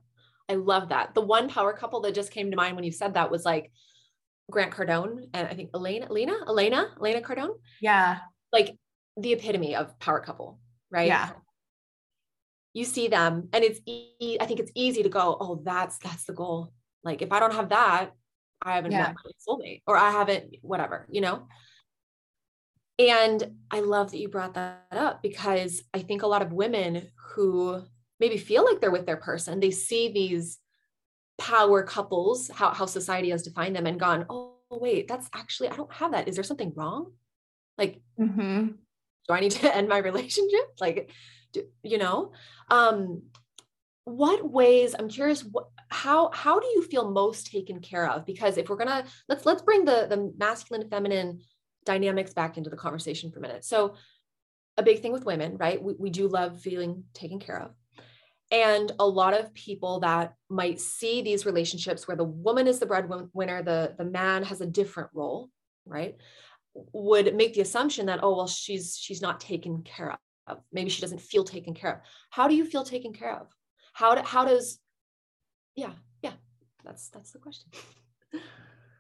I love that. The one power couple that just came to mind when you said that was like Grant Cardone and I think Elena, Elena, Elena, Elena Cardone, Yeah. like the epitome of power couple, right? Yeah. You see them and it's, e- I think it's easy to go, oh, that's, that's the goal. Like if I don't have that, I haven't Yeah. met my soulmate or I haven't, whatever, you know? And I love that you brought that up because I think a lot of women who maybe feel like they're with their person, they see these power couples, how, how society has defined them and gone, oh, wait, that's actually, I don't have that. Is there something wrong? Like, Mm-hmm. do I need to end my relationship? Like, do, you know, um, what ways I'm curious, what, how, how do you feel most taken care of? Because if we're going to, let's, let's bring the, the masculine, feminine dynamics back into the conversation for a minute. So a big thing with women, right? We, we do love feeling taken care of. And a lot of people that might see these relationships where the woman is the breadwinner, the, the man has a different role, right? Would make the assumption that, oh, well, she's she's not taken care of. Maybe she doesn't feel taken care of. How do you feel taken care of? How do, how does, yeah, yeah, that's that's the question.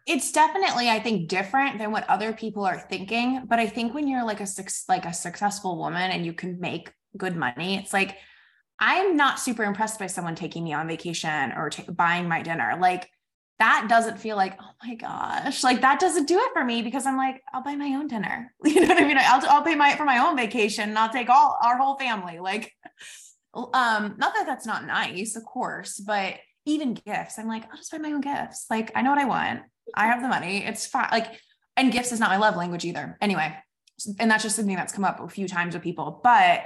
It's definitely, I think, different than what other people are thinking. But I think when you're like a like a successful woman and you can make good money, it's like I'm not super impressed by someone taking me on vacation or ta- buying my dinner. Like that doesn't feel like, oh my gosh, like that doesn't do it for me because I'm like, I'll buy my own dinner. You know what I mean? I'll, I'll pay my for my own vacation and I'll take all our whole family. Like, um, not that that's not nice, of course, but even gifts, I'm like, I'll just buy my own gifts. Like, I know what I want. I have the money. It's fine. Like, and gifts is not my love language either. Anyway, and that's just something that's come up a few times with people. But,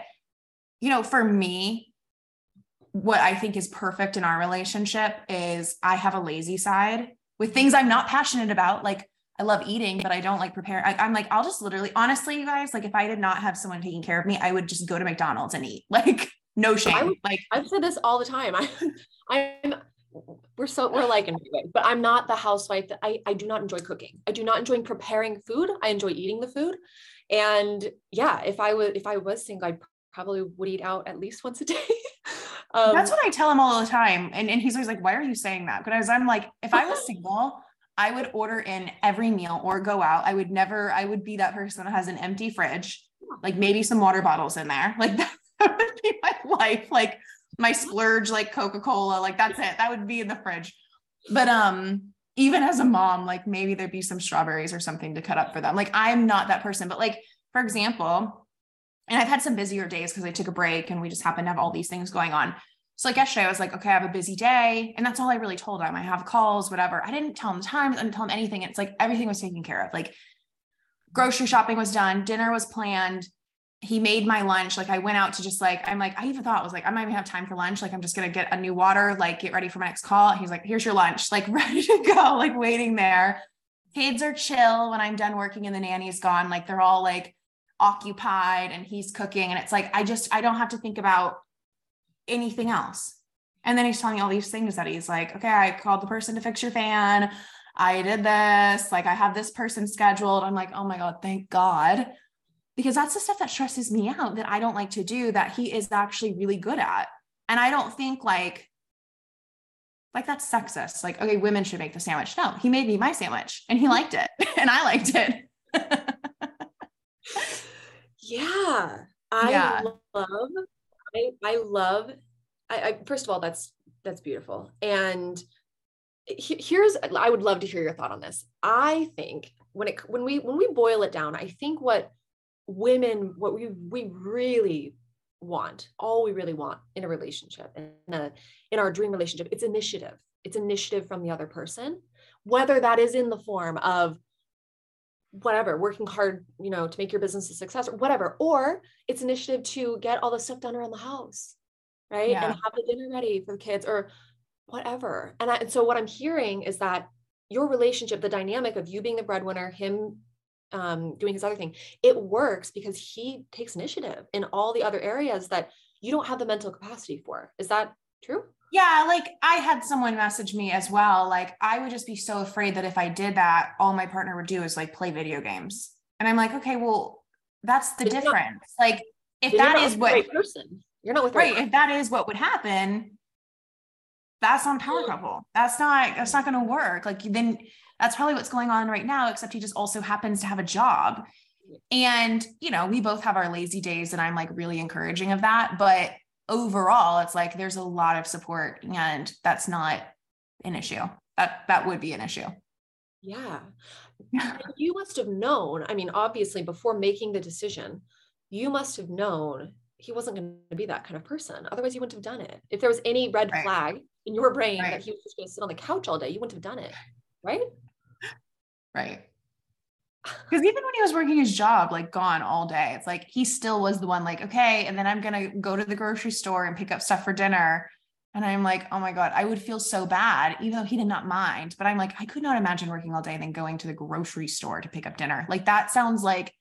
you know, for me, what I think is perfect in our relationship is I have a lazy side with things I'm not passionate about. Like, I love eating, but I don't like prepare. I, I'm like, I'll just literally, honestly, you guys, like, if I did not have someone taking care of me, I would just go to McDonald's and eat. Like, no shame. would- like, I've said this all the time. I, I'm we're so we're like in but I'm not the housewife that I, I do not enjoy cooking. I do not enjoy preparing food. I enjoy eating the food. And yeah, if I was if I was single, I probably would eat out at least once a day. um, That's what I tell him all the time. And, and he's always like, why are you saying that? Because I'm like, if I was single, I would order in every meal or go out. I would never, I would be that person that has an empty fridge, like maybe some water bottles in there. Like that would be my life. Like my splurge like Coca-Cola, like that's it. That would be in the fridge. But um even as a mom, like maybe there'd be some strawberries or something to cut up for them. Like I'm not that person, but like for example, and I've had some busier days because I took a break and we just happened to have all these things going on. So like yesterday, I was like, okay, I have a busy day. And that's all I really told him. I have calls, whatever. I didn't tell him the times, I didn't tell him anything. It's like everything was taken care of. Like grocery shopping was done, dinner was planned, he made my lunch. Like I went out to just like, I'm like, I even thought I was like, I might even have time for lunch. Like I'm just gonna get a new water, like get ready for my next call. He's like, here's your lunch, like ready to go, like waiting there. Kids are chill when I'm done working and the nanny's gone. Like they're all like occupied and he's cooking. And it's like, I just, I don't have to think about anything else. And then he's telling me all these things that he's like, okay, I called the person to fix your fan. I did this, like I have this person scheduled. I'm like, oh my God, thank God because that's the stuff that stresses me out that I don't like to do that he is actually really good at. And I don't think like like that's sexist. Like, okay, women should make the sandwich. No, he made me my sandwich and he liked it and I liked it. yeah. I yeah. love I I love I, I first of all that's that's beautiful. And here's I would love to hear your thought on this. I think when it when we when we boil it down, I think what women what we we really want all we really want in a relationship in a in our dream relationship it's initiative it's initiative from the other person whether that is in the form of whatever working hard you know to make your business a success or whatever or it's initiative to get all the stuff done around the house right yeah. and have the dinner ready for the kids or whatever and, I, and so what i'm hearing is that your relationship the dynamic of you being the breadwinner him um, doing his other thing, it works because he takes initiative in all the other areas that you don't have the mental capacity for. Is that true? Yeah, like I had someone message me as well. Like I would just be so afraid that if I did that, all my partner would do is like play video games. And I'm like, okay, well, that's the difference. Not, like if that is what right person, you're not with right. If that is what would happen, that's on power couple. That's not that's not gonna work. Like then that's probably what's going on right now, except he just also happens to have a job. And, you know, we both have our lazy days, and I'm like really encouraging of that. But overall, it's like there's a lot of support, and that's not an issue. That that would be an issue. Yeah. you must have known. I mean, obviously, before making the decision, you must have known he wasn't going to be that kind of person. Otherwise, you wouldn't have done it. If there was any red right. flag in your brain right. that he was just going to sit on the couch all day, you wouldn't have done it. Right. Right. Because even when he was working his job, like gone all day, it's like he still was the one, like, okay, and then I'm going to go to the grocery store and pick up stuff for dinner. And I'm like, oh my God, I would feel so bad, even though he did not mind. But I'm like, I could not imagine working all day and then going to the grocery store to pick up dinner. Like that sounds like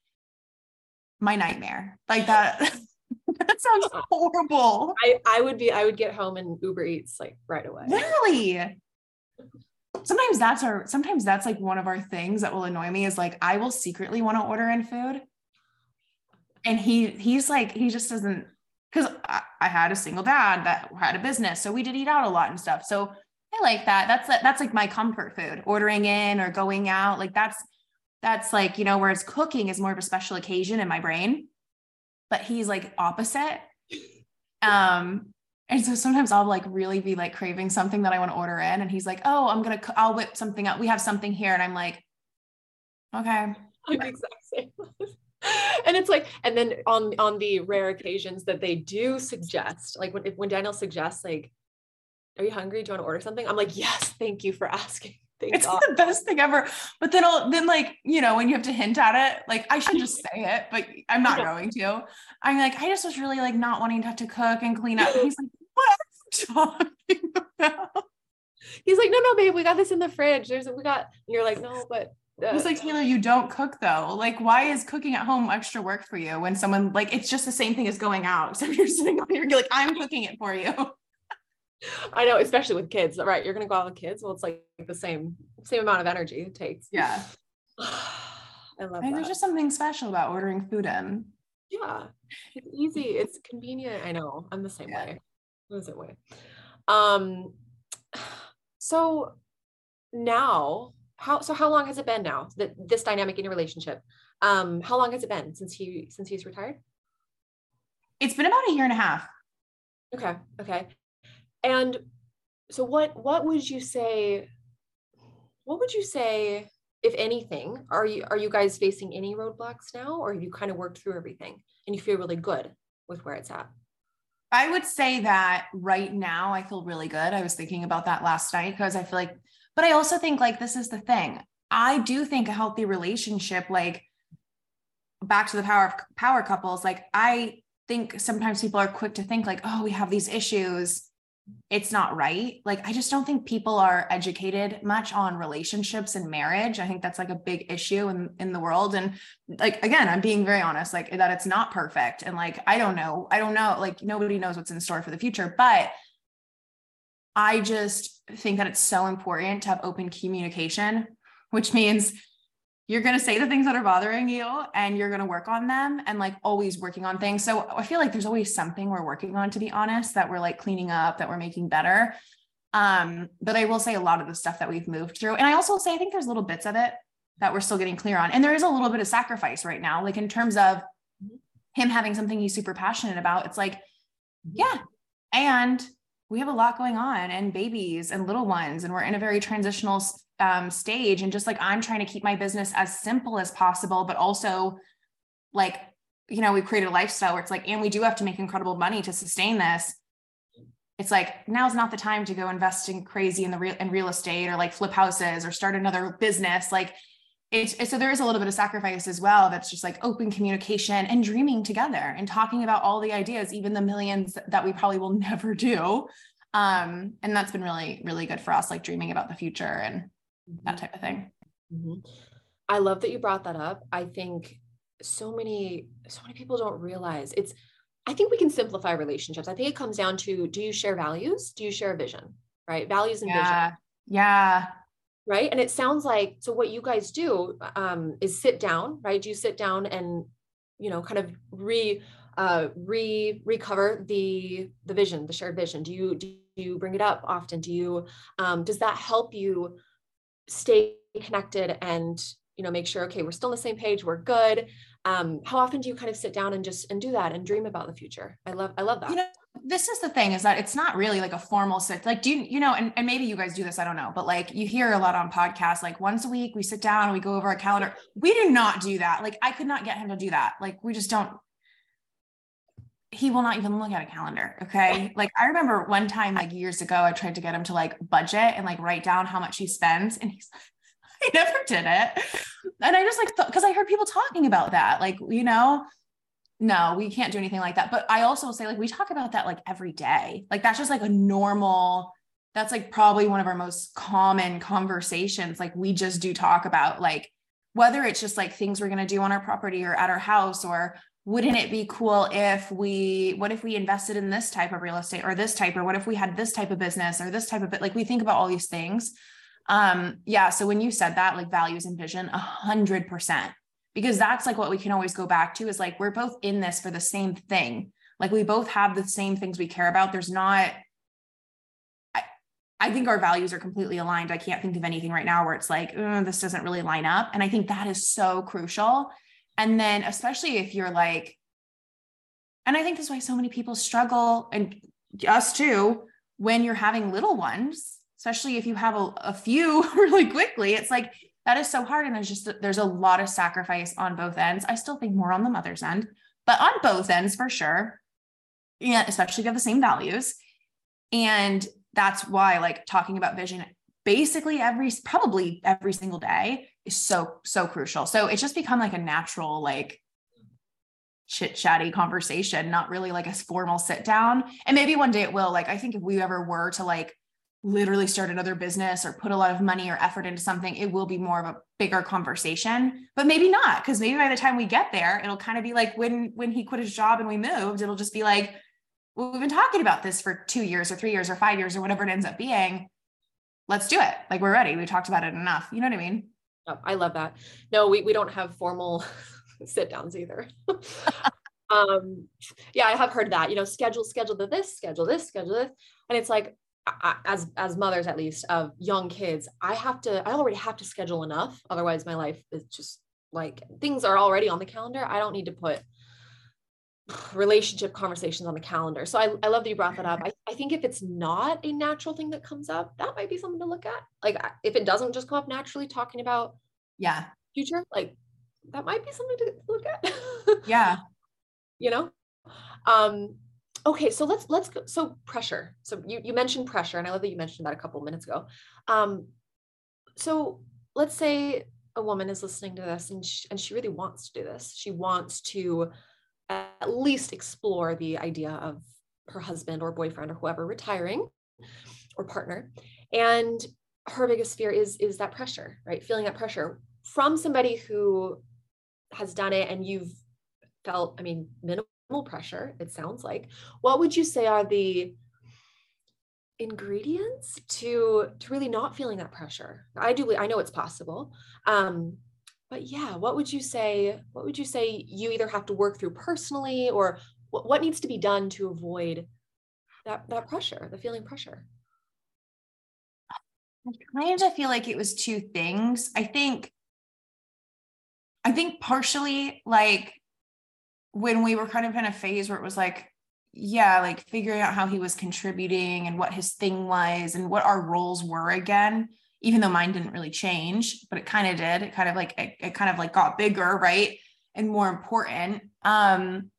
my nightmare. Like that. that sounds horrible. I, I would be, I would get home and Uber Eats like right away. Literally sometimes that's our sometimes that's like one of our things that will annoy me is like I will secretly want to order in food. And he he's like, he just doesn't because I, I, had a single dad that had a business. So we did eat out a lot and stuff. So I like that. That's that's like my comfort food, ordering in or going out. Like that's that's like, you know, whereas cooking is more of a special occasion in my brain. But he's like opposite. Um, and so sometimes I'll like really be like craving something that I want to order in. And he's like, oh, I'm going to, I'll whip something up. We have something here. And I'm like, okay. I'm the exact same. and it's like, and then on, on the rare occasions that they do suggest, like when, when Daniel suggests like, are you hungry? Do you want to order something? I'm like, yes, thank you for asking. Thank it's God. the best thing ever. But then I'll then like, you know, when you have to hint at it, like I should just say it, but I'm not going to. I'm like, I just was really like not wanting to have to cook and clean up. And he's like, what are you talking about? He's like, no, no, babe, we got this in the fridge. There's we got, you're like, no, but uh, He's like, Taylor, you don't cook though. Like, why is cooking at home extra work for you when someone like it's just the same thing as going out? So you're sitting on here, you're like, I'm cooking it for you. I know, especially with kids, right? You're gonna go out with kids. Well, it's like the same same amount of energy it takes. Yeah. I love I think there's just something special about ordering food in. yeah, it's easy. It's convenient. I know. I'm the same Yeah. way. I'm the way. Um, so now, how so? How long has it been now that this dynamic in your relationship? Um, how long has it been since he since he's retired? It's been about a year and a half. Okay. Okay. And so what what would you say what would you say if anything are you are you guys facing any roadblocks now or have you kind of worked through everything and you feel really good with where it's at? I would say that right now I feel really good. I was thinking about that last night because I feel like, but I also think like this is the thing. I do think a healthy relationship, like back to the power of power couples, like I think sometimes people are quick to think like, oh, we have these issues. It's not right. Like, I just don't think people are educated much on relationships and marriage. I think that's like a big issue in, in the world. And like, again, I'm being very honest, like that it's not perfect. And like, I don't know, I don't know, like nobody knows what's in store for the future, but I just think that it's so important to have open communication, which means you're going to say the things that are bothering you and you're going to work on them and like always working on things. So I feel like there's always something we're working on to be honest that we're like cleaning up that we're making better. Um but I will say a lot of the stuff that we've moved through and I also say I think there's little bits of it that we're still getting clear on. And there is a little bit of sacrifice right now like in terms of him having something he's super passionate about. It's like yeah. And we have a lot going on and babies and little ones and we're in a very transitional um, stage. And just like i'm trying to keep my business as simple as possible but also like you know we've created a lifestyle where it's like and we do have to make incredible money to sustain this. It's like now's not the time to go invest in crazy in the real in real estate or like flip houses or start another business. Like it's, so there is a little bit of sacrifice as well that's just like open communication and dreaming together and talking about all the ideas even the millions that we probably will never do um and that's been really really good for us like dreaming about the future and that type of thing. Mhm. I love that you brought that up. I think so many so many people don't realize it's I think we can simplify relationships. I think it comes down to do you share values? Do you share a vision? Right? Values and vision. Yeah. Right? And it sounds like so what you guys do um is sit down, right? Do you sit down and you know kind of re uh re recover the the vision, the shared vision? Do you do you bring it up often? Do you um does that help you stay connected and you know make sure okay we're still on the same page we're good um how often do you kind of sit down and just and do that and dream about the future i love i love that You know, this is the thing is that it's not really like a formal sit. Like, do you, you know, and, and maybe you guys do this, I don't know, but like you hear a lot on podcasts, like once a week we sit down, we go over our calendar. We do not do that. Like, I could not get him to do that. Like, we just don't. He will not even look at a calendar. Okay. Like, I remember one time, like years ago, I tried to get him to like budget and like write down how much he spends. And he's I never did it. And I just like, because I heard people talking about that. Like, you know, no, we can't do anything like that. But I also say, like, we talk about that like every day. Like, that's just like a normal, that's like probably one of our most common conversations. Like, we just do talk about like whether it's just like things we're going to do on our property or at our house, or wouldn't it be cool if we, what if we invested in this type of real estate or this type, or what if we had this type of business or this type of? Like, we think about all these things. Um, yeah. So when you said that, like values and vision, a hundred percent because that's like what we can always go back to is like we're both in this for the same thing. Like we both have the same things we care about. There's not i, I think our values are completely aligned. I can't think of anything right now where it's like "Uh, this doesn't really line up. And i think that is so crucial. And then especially if you're like and i think this is why so many people struggle and us too when you're having little ones especially if you have a, a few really quickly it's like that is so hard. And there's just there's a lot of sacrifice on both ends. I still think more on the mother's end but on both ends for sure. Yeah especially if you have the same values. And that's why like talking about vision basically every probably every single day is so so crucial. So it's just become like a natural like chit chatty conversation not really like a formal sit down. And maybe one day it will. Like i think if we ever were to like literally start another business or put a lot of money or effort into something, it will be more of a bigger conversation, but maybe not. Cause maybe by the time we get there, it'll kind of be like when, when he quit his job and we moved, it'll just be like, well, we've been talking about this for two years or three years or five years or whatever it ends up being. Let's do it. Like we're ready. We talked about it enough. You know what I mean? Oh, I love that. No, we, we don't have formal sit downs either. um, yeah, I have heard that, you know, schedule, schedule the this, schedule this, schedule this. And it's like, as, as mothers, at least of young kids, I have to, I already have to schedule enough. Otherwise my life is just like things are already on the calendar. I don't need to put relationship conversations on the calendar. So I, I love that you brought that up. I, I think if it's not a natural thing that comes up, that might be something to look at. Like if it doesn't just come up naturally talking about yeah future, like that might be something to look at. yeah. You know? Um, okay, so let's let's go. So pressure. So you you mentioned pressure, and I love that you mentioned that a couple minutes ago. Um, so let's say a woman is listening to this and she, and she really wants to do this. She wants to at least explore the idea of her husband or boyfriend or whoever retiring or partner and her biggest fear is is that pressure right feeling that pressure from somebody who has done it and you've felt i mean minimal pressure it sounds like. What would you say are the ingredients to to really not feeling that pressure? I do i know it's possible um but yeah what would you say what would you say you either have to work through personally or what, what needs to be done to avoid that that pressure the feeling pressure? I kind of feel like it was two things. I think i think partially like when we were kind of in a phase where it was like yeah like figuring out how he was contributing and what his thing was and what our roles were again even though mine didn't really change, but it kind of did. It kind of like it, it kind of like got bigger, right? And more important. Um,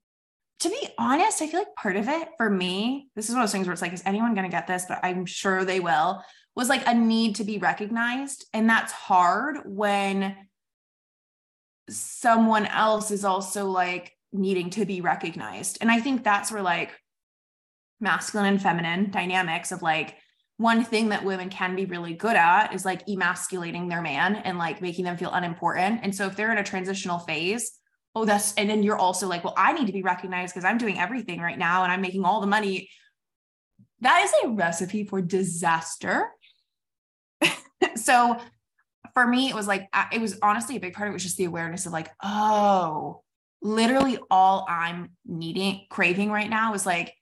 to be honest, I feel like part of it for me, this is one of those things where it's like, is anyone going to get this? But I'm sure they will, was like a need to be recognized. And that's hard when someone else is also like needing to be recognized. And I think that's where like masculine and feminine dynamics of like, one thing that women can be really good at is like emasculating their man and like making them feel unimportant. And so if they're in a transitional phase, oh, that's, and then you're also like, well, I need to be recognized because I'm doing everything right now and I'm making all the money. That is a recipe for disaster. so for me, it was like, it was honestly a big part of it was just the awareness of like, oh, literally all I'm needing, craving right now is like,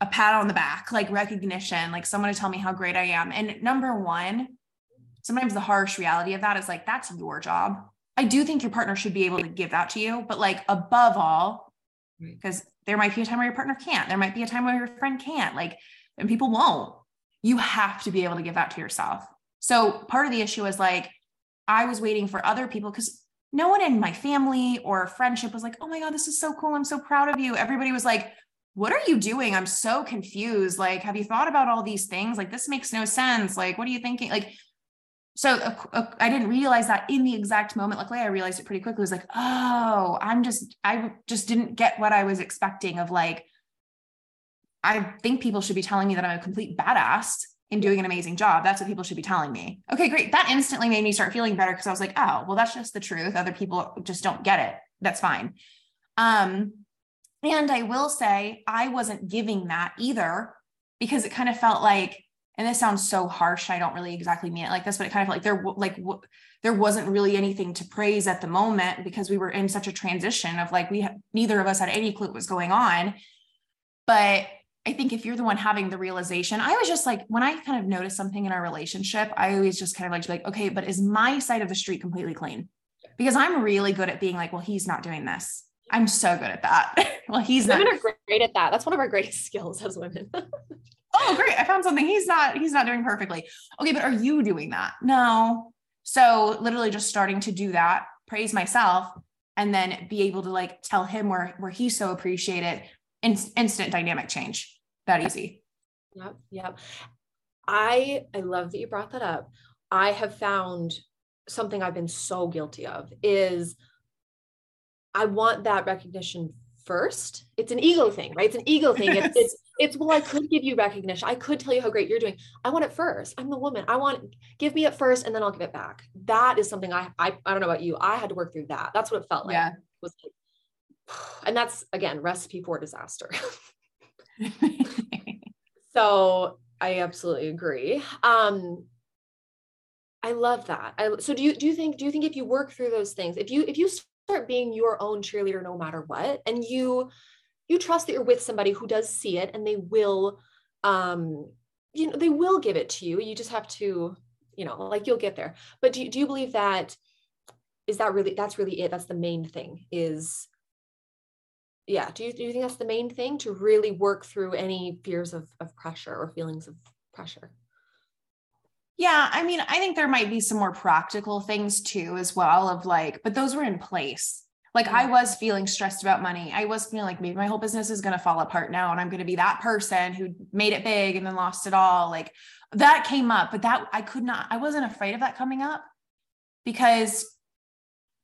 a pat on the back, like recognition, like someone to tell me how great I am. And number one, sometimes the harsh reality of that is like, that's your job. I do think your partner should be able to give that to you, but like above all, because there might be a time where your partner can't, there might be a time where your friend can't, like, and people won't. You have to be able to give that to yourself. So part of the issue is like, I was waiting for other people because no one in my family or friendship was like, oh my God, this is so cool. I'm so proud of you. Everybody was like, what are you doing? I'm so confused. Like, have you thought about all these things? Like, this makes no sense. Like, what are you thinking? Like, so uh, uh, I didn't realize that in the exact moment. Luckily, I realized it pretty quickly. It was like, oh, I'm just, I just didn't get what I was expecting of like, I think people should be telling me that I'm a complete badass in doing an amazing job. That's what people should be telling me. Okay, great. That instantly made me start feeling better because I was like, oh, well, that's just the truth. Other people just don't get it. That's fine. Um, and I will say, I wasn't giving that either because it kind of felt like, and this sounds so harsh. I don't really exactly mean it like this, but it kind of felt like there, like, w- there wasn't really anything to praise at the moment because we were in such a transition of like, we, ha- neither of us had any clue what was going on. But I think if you're the one having the realization, I was just like, when I kind of noticed something in our relationship, I always just kind of like, to be like, okay, but is my side of the street completely clean? Because I'm really good at being like, well, he's not doing this I'm so good at that. well, he's women not. are great at that. That's one of our greatest skills as women. oh, great. I found something he's not, he's not doing perfectly. Okay, but are you doing that? No. So literally just starting to do that, praise myself, and then be able to like tell him where where he's so appreciated. In, instant dynamic change. That easy. Yep. Yep. I I love that you brought that up. I have found something I've been so guilty of is I want that recognition first. It's an ego thing, right? It's an ego thing. It's, it's, it's, well, I could give you recognition. I could tell you how great you're doing. I want it first. I'm the woman. I want, give me it first and then I'll give it back. That is something I, I, I don't know about you. I had to work through that. That's what it felt like. Yeah. Was like, and that's again, recipe for disaster. so I absolutely agree. Um, I love that. I, so do you do you think do you think if you work through those things, if you if you start being your own cheerleader no matter what, and you you trust that you're with somebody who does see it and they will um you know they will give it to you. You just have to, you know, like you'll get there. But do you, do you believe that is that really that's really it? That's the main thing is yeah do you, do you think that's the main thing to really work through any fears of, of pressure or feelings of pressure? Yeah i mean i think there might be some more practical things too as well of like but those were in place. Like i mm. was feeling stressed about money. I was feeling like maybe my whole business is going to fall apart now and i'm going to be that person who made it big and then lost it all. Like that came up but that i could not i wasn't afraid of that coming up because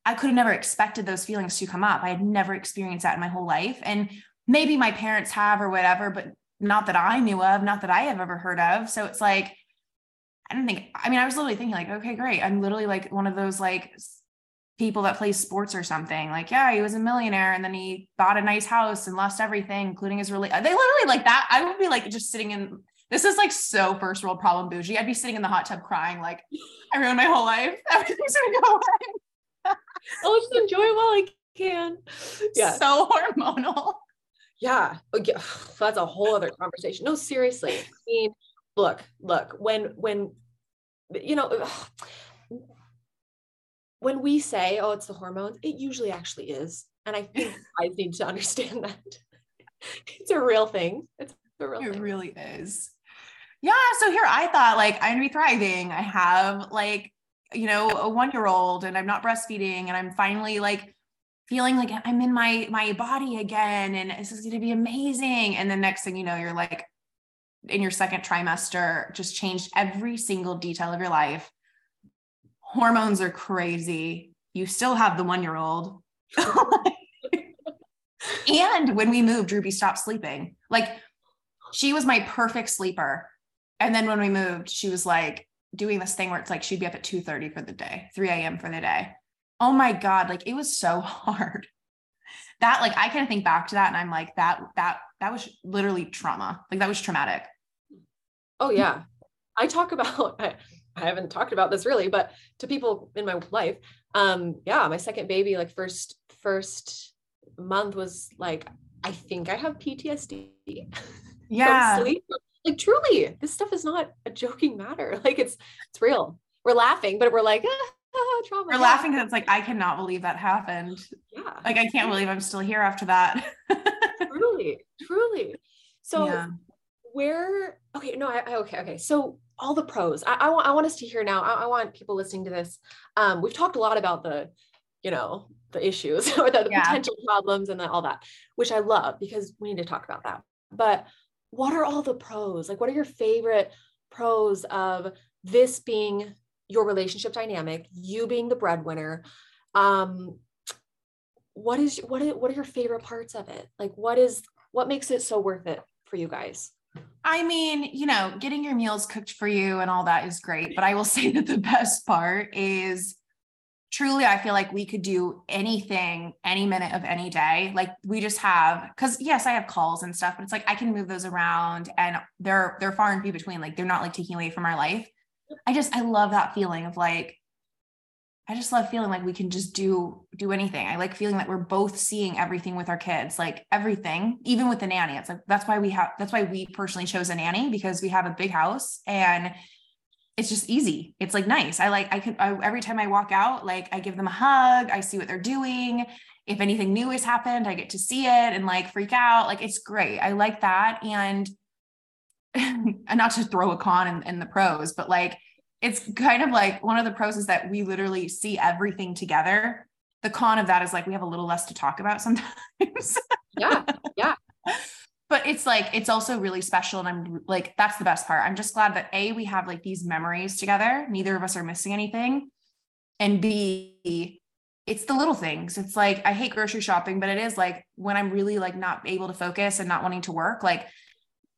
I could have never expected those feelings to come up. I had never experienced that in my whole life. And maybe my parents have or whatever, but not that I knew of, not that I have ever heard of. So it's like, I don't think, I mean, I was literally thinking, like, okay, great. I'm literally like one of those like people that plays sports or something. Like, yeah, he was a millionaire and then he bought a nice house and lost everything, including his really, they literally like that. I would be like just sitting in, this is like so first world problem bougie. I'd be sitting in the hot tub crying, like, I ruined my whole life. Everything's gonna go away. I'll just enjoy it while I can. Yeah. So hormonal. Yeah. Oh, That's a whole other conversation. No, seriously. I mean, look, look, when, when, you know, when we say, oh, it's the hormones, it usually actually is. And I think I need to understand that it's a real thing. It's a real it thing. really is. Yeah. So here I thought like I'm gonna be thriving. I have like you know, a one year old and I'm not breastfeeding and I'm finally like feeling like I'm in my my body again and this is going to be amazing. And the next thing you know you're like in your second trimester just changed every single detail of your life. Hormones are crazy. You still have the one year old and when we moved ruby stopped sleeping. Like she was my perfect sleeper. And then when we moved she was like doing this thing where it's like she'd be up at 2 30 for the day 3 a.m for the day. Oh my god like it was so hard. That like i kind of think back to that and i'm like that that that was literally trauma. Like that was traumatic. Oh yeah. I talk about I, I haven't talked about this really but to people in my life um yeah my second baby like first first month was like i think i have ptsd yeah like truly this stuff is not a joking matter. Like it's it's real. We're laughing but we're like ah, ah, trauma. We're laughing because it's like i cannot believe that happened. Yeah. Like i can't believe i'm still here after that. Truly truly. So yeah. where okay no I, okay okay. So all the pros. I, I, want i want us to hear now I, I want people listening to this. Um we've talked a lot about the you know the issues or the, the yeah. potential problems and the, all that which i love because we need to talk about that. But what are all the pros? Like, what are your favorite pros of this being your relationship dynamic, you being the breadwinner? Um, what is what are, what are your favorite parts of it? Like, what is what makes it so worth it for you guys? I mean, you know, getting your meals cooked for you and all that is great, but I will say that the best part is truly i feel like we could do anything any minute of any day. Like we just have because yes i have calls and stuff but it's like i can move those around and they're they're far and few between. Like they're not like taking away from our life. I just i love that feeling of like i just love feeling like we can just do do anything. I like feeling that we're both seeing everything with our kids like everything even with the nanny. It's like that's why we have that's why we personally chose a nanny because we have a big house and it's just easy. It's like nice. I like, I can, I, every time I walk out, like I give them a hug, I see what they're doing. If anything new has happened, I get to see it and like freak out. Like it's great. I like that. And, and not to throw a con in, in the pros, but like, it's kind of like one of the pros is that we literally see everything together. The con of that is like we have a little less to talk about sometimes. yeah. Yeah but it's like it's also really special and i'm like that's the best part. I'm just glad that a we have like these memories together. Neither of us are missing anything. And b it's the little things. It's like i hate grocery shopping but it is like when i'm really like not able to focus and not wanting to work like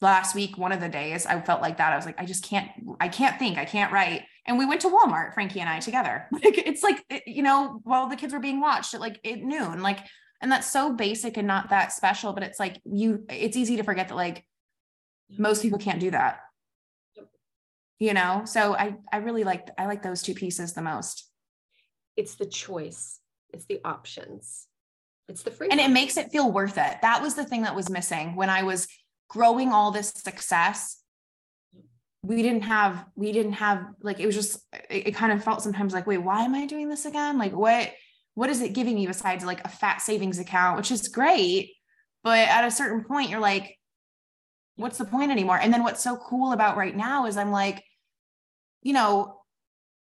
last week one of the days i felt like that. I was like i just can't i can't think. I can't write. And we went to walmart frankie and i together. Like it's like you know while the kids were being watched at like at noon like And that's so basic and not that special, but it's like you, it's easy to forget that like most people can't do that. You know, so I I really like I like those two pieces the most. It's the choice. It's the options. It's the freedom. And it makes it feel worth it. That was the thing that was missing when I was growing all this success we didn't have we didn't have like it was just it, it, kind of felt sometimes like wait why am i doing this again like what what is it giving you besides like a fat savings account which is great but at a certain point you're like what's the point anymore? And then what's so cool about right now is i'm like you know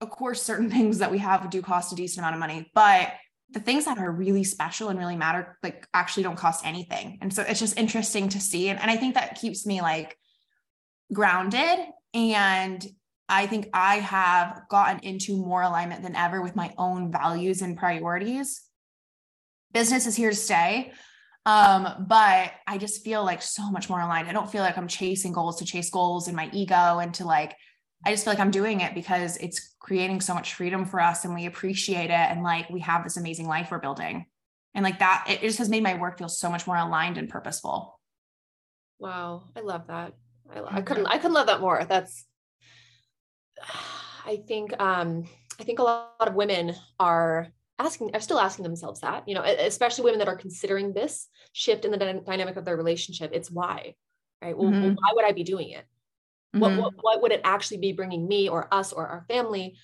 of course certain things that we have do cost a decent amount of money but the things that are really special and really matter like actually don't cost anything. And so it's just interesting to see. And, and i think that keeps me like grounded and I think I have gotten into more alignment than ever with my own values and priorities. Business is here to stay. Um, but I just feel like so much more aligned. I don't feel like I'm chasing goals to chase goals in my ego and to like, I just feel like I'm doing it because it's creating so much freedom for us and we appreciate it. And like, we have this amazing life we're building. And like that, it just has made my work feel so much more aligned and purposeful. Wow. I love that. I, I couldn't I couldn't love that more. That's I think um I think a lot of women are asking are still asking themselves that, you know, especially women that are considering this shift in the dy- dynamic of their relationship. It's why, right? Well, mm-hmm. why would I be doing it? Mm-hmm. What, what what would it actually be bringing me or us or our family?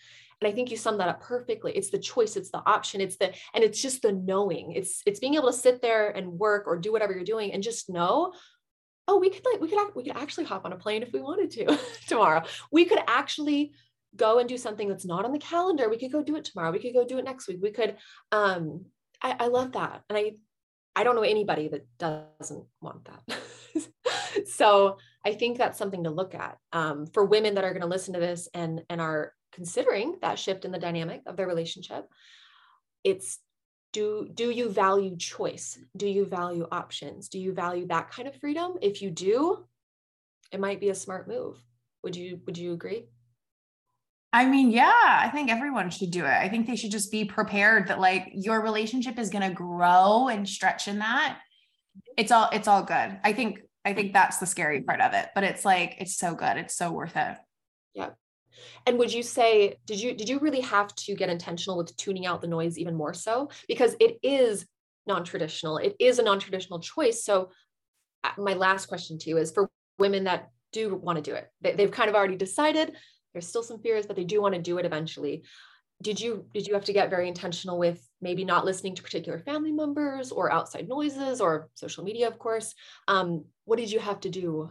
And I think you summed that up perfectly. It's the choice, it's the option, it's the and it's just the knowing. It's it's being able to sit there and work or do whatever you're doing and just know oh we could like we could we could actually hop on a plane if we wanted to tomorrow. We could actually go and do something that's not on the calendar. We could go do it tomorrow. We could go do it next week. We could um i, I love that. And i i don't know anybody that doesn't want that. So i think that's something to look at um, for women that are going to listen to this and and are considering that shift in the dynamic of their relationship. It's do do you value choice do you value options do you value that kind of freedom if you do it might be a smart move would you would you agree I mean, yeah, I think everyone should do it. I think they should just be prepared that like your relationship is going to grow and stretch in that. It's all it's all good. I think I think that's the scary part of it, but it's like it's so good. It's so worth it. Yeah. And would you say, did you did you really have to get intentional with tuning out the noise even more so? Because it is non-traditional. It is a non-traditional choice. So uh, my last question to you is for women that do want to do it. They, they've kind of already decided. There's still some fears, but they do want to do it eventually. Did you did you have to get very intentional with maybe not listening to particular family members or outside noises or social media, of course? Um, what did you have to do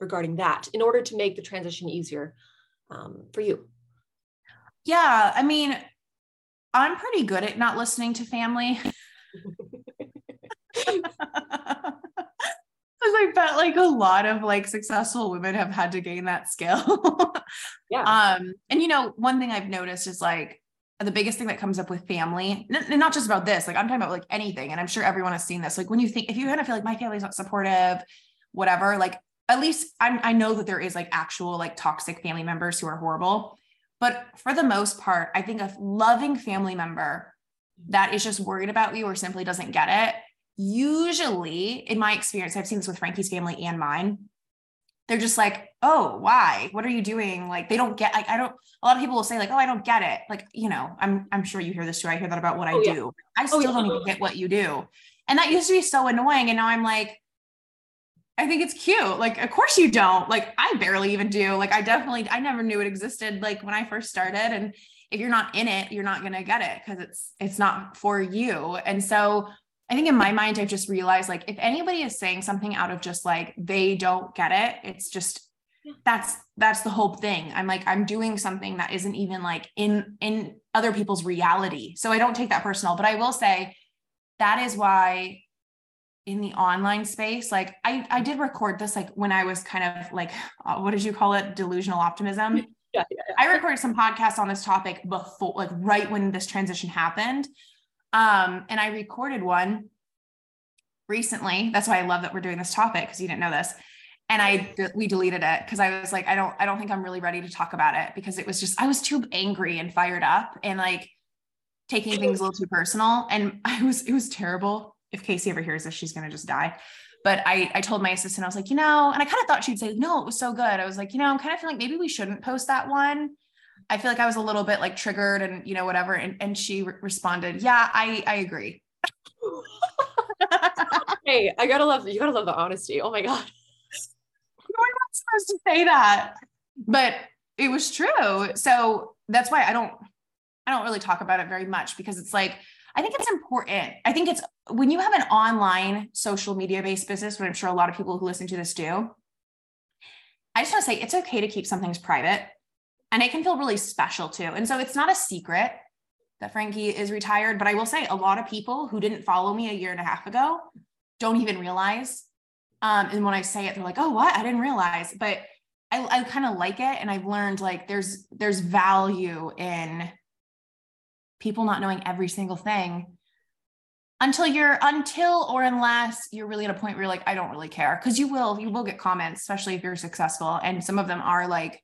regarding that in order to make the transition easier um, for you? Yeah, I mean, I'm pretty good at not listening to family. Because I bet like a lot of like successful women have had to gain that skill. yeah. Um, and you know, one thing I've noticed is like the biggest thing that comes up with family, and not just about this, like I'm talking about like anything, and I'm sure everyone has seen this. Like when you think if you kind of feel like my family's not supportive, whatever, like at least I'm, I know that there is like actual like toxic family members who are horrible. But for the most part, I think a loving family member that is just worried about you or simply doesn't get it, usually, in my experience, I've seen this with Frankie's family and mine. They're just like, oh, why? What are you doing? Like, they don't get. Like, I don't. A lot of people will say like, oh, I don't get it. Like, you know, I'm I'm sure you hear this too. I hear that about what oh, I yeah. do. I oh, still oh, yeah. don't even get what you do, and that used to be so annoying. And now I'm like, I think it's cute. Like, of course you don't. Like, I barely even do. Like, I definitely, I never knew it existed. Like when I first started, and if you're not in it, you're not gonna get it because it's it's not for you. And so, I think in my mind, I've just realized like if anybody is saying something out of just like they don't get it, it's just that's that's the whole thing. I'm like I'm doing something that isn't even like in in other people's reality. So I don't take that personal. But I will say that is why in the online space like i i did record this like when i was kind of like uh, what did you call it? Delusional optimism. Yeah, yeah, yeah, i recorded some podcasts on this topic before like right when this transition happened. Um and i recorded one recently. That's why i love that we're doing this topic because you didn't know this. And i we deleted it because i was like i don't i don't think i'm really ready to talk about it because it was just i was too angry and fired up and like taking things a little too personal. And i was it was terrible if Casey ever hears this, she's going to just die. But I, I told my assistant, I was like, you know, and I kind of thought she'd say, no, it was so good. I was like, you know, I'm kind of feeling like maybe we shouldn't post that one. I feel like I was a little bit like triggered and, you know, whatever. And, and she re- responded, yeah, I, I agree. hey, I gotta love, you gotta love the honesty. Oh my God. You're not supposed to say that, but it was true. So that's why I don't, I don't really talk about it very much because it's like, I think it's important. I think it's when you have an online social media based business, what I'm sure a lot of people who listen to this do. I just want to say it's okay to keep some things private and it can feel really special too. And so it's not a secret that Frankie is retired, but I will say a lot of people who didn't follow me a year and a half ago don't even realize. Um, and when I say it, they're like, oh, what? I didn't realize. But I, I kind of like it. And I've learned like there's there's value in people not knowing every single thing until you're until or unless you're really at a point where you're like i don't really care. Because you will you will get comments especially if you're successful. And some of them are like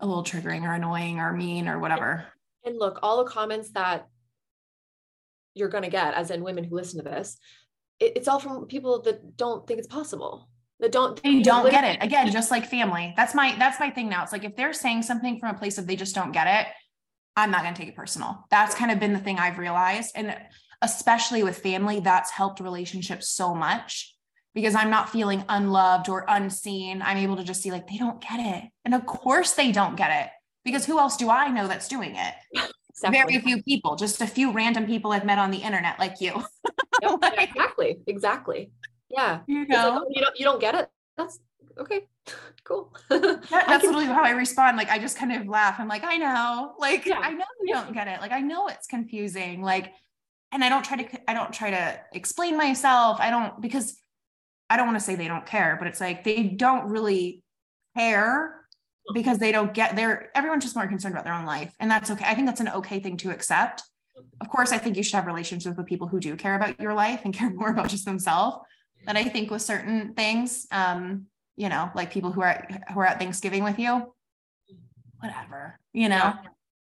a little triggering or annoying or mean or whatever. And look all the comments that you're going to get as in women who listen to this it, it's all from people that don't think it's possible that don't they don't get it. again just like family. That's my that's my thing now. It's like if they're saying something from a place of they just don't get it I'm not going to take it personal. That's kind of been the thing I've realized. And especially with family, that's helped relationships so much because I'm not feeling unloved or unseen. I'm able to just see, like, they don't get it. And of course, they don't get it because who else do I know that's doing it? Exactly. Very few people, just a few random people I've met on the internet like you. like, exactly. Exactly. Yeah. You know, like, you don't, you don't get it. That's okay cool. that, that's literally how I respond. Like I just kind of laugh. I'm like, I know, like yeah. I know you don't get it. Like I know it's confusing. Like, and I don't try to, I don't try to explain myself. I don't because I don't want to say they don't care, but it's like they don't really care because they don't get there. Everyone's just more concerned about their own life. And that's okay. I think that's an okay thing to accept. Of course, I think you should have relationships with people who do care about your life and care more about just themselves. But I think with certain things, um, you know, like people who are who are at Thanksgiving with you, whatever, you know.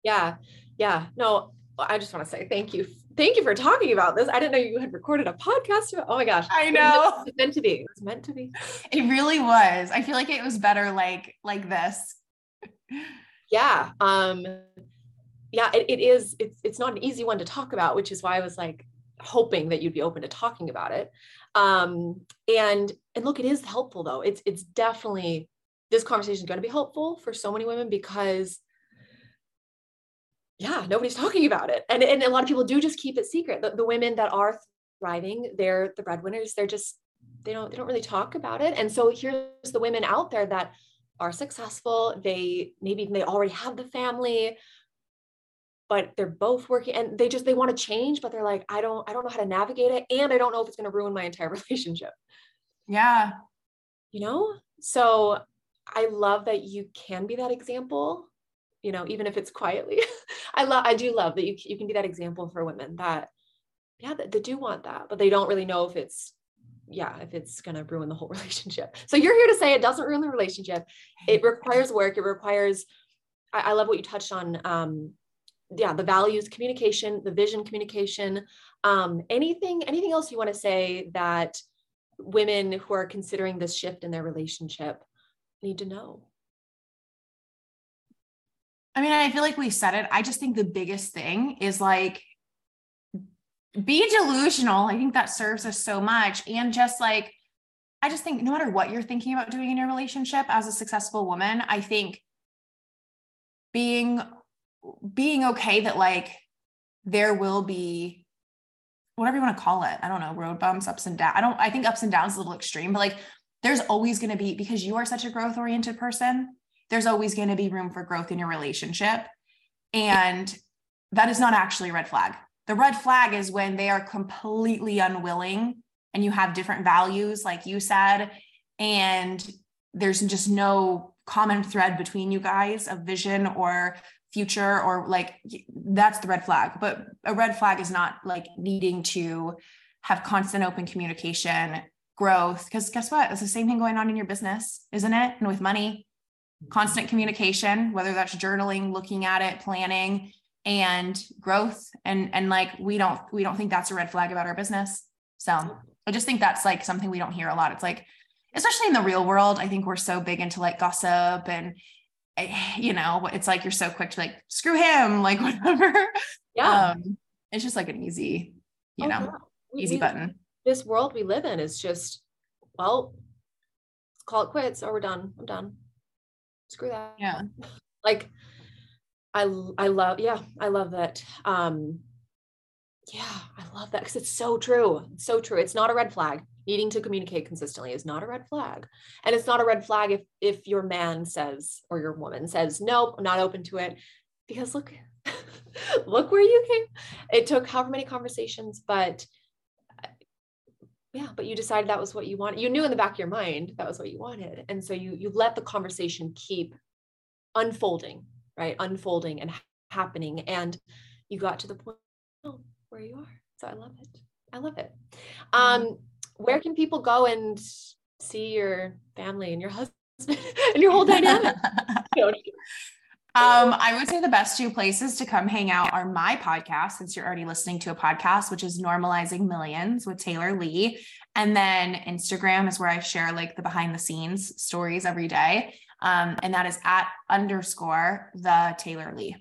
Yeah. Yeah. No, I just want to say thank you. Thank you for talking about this. I didn't know you had recorded a podcast. Oh my gosh. I know. It's meant to be. It was meant to be. It really was. I feel like it was better like like this. Yeah. Um yeah, it, it is it's it's not an easy one to talk about, which is why I was like hoping that you'd be open to talking about it um and and look it is helpful though. It's it's definitely this conversation is going to be helpful for so many women because yeah nobody's talking about it. And and a lot of people do just keep it secret. The, the women that are thriving they're the breadwinners. They're just they don't they don't really talk about it. And so here's the women out there that are successful. They maybe they already have the family but they're both working and they just they want to change but they're like i don't i don't know how to navigate it and i don't know if it's going to ruin my entire relationship. Yeah. You know? So i love that you can be that example you know even if it's quietly. I love i do love that you, you can be that example for women that yeah that they do want that but they don't really know if it's yeah if it's going to ruin the whole relationship. So you're here to say it doesn't ruin the relationship. It requires work it requires I, I love what you touched on um, yeah the values communication the vision communication um, anything anything else you want to say that women who are considering this shift in their relationship need to know? I mean i feel like we said it. I just think the biggest thing is like be delusional. I think that serves us so much. And just like i just think no matter what you're thinking about doing in your relationship as a successful woman i think being being okay that like there will be whatever you want to call it. I don't know, road bumps, ups and downs. I don't, I think ups and downs is a little extreme, but like there's always going to be, because you are such a growth oriented person, there's always going to be room for growth in your relationship. And that is not actually a red flag. The red flag is when they are completely unwilling and you have different values, like you said, and there's just no common thread between you guys of vision or future or like that's the red flag. But a red flag is not like needing to have constant open communication growth because guess what? It's the same thing going on in your business isn't it? And with money constant communication whether that's journaling looking at it planning and growth. And and like we don't we don't think that's a red flag about our business. So i just think that's like something we don't hear a lot. It's like especially in the real world i think we're so big into like gossip and you know it's like you're so quick to like screw him like whatever Yeah. um it's just like an easy you Oh, know yeah. Easy we- button This world we live in is just, well, call it quits or we're done. I'm done. Screw that. yeah Like, I I love yeah I love that. Um, yeah, I love that because it's so true. It's so true. It's not a red flag. Needing to communicate consistently is not a red flag, and it's not a red flag if if your man says or your woman says nope, I'm not open to it, because look, look where you came. It took however many conversations, but yeah, but you decided that was what you wanted. You knew in the back of your mind that was what you wanted, and so you you let the conversation keep unfolding, right? Unfolding and ha- happening, and you got to the point oh, where you are. So I love it. I love it. Um, where can people go and see your family and your husband and your whole dynamic? Um, I would say the best two places to come hang out are my podcast, since you're already listening to a podcast, which is Normalizing Millions with Taylor Lee. And then Instagram is where I share like the behind the scenes stories every day. Um, and that is at underscore the Taylor Lee.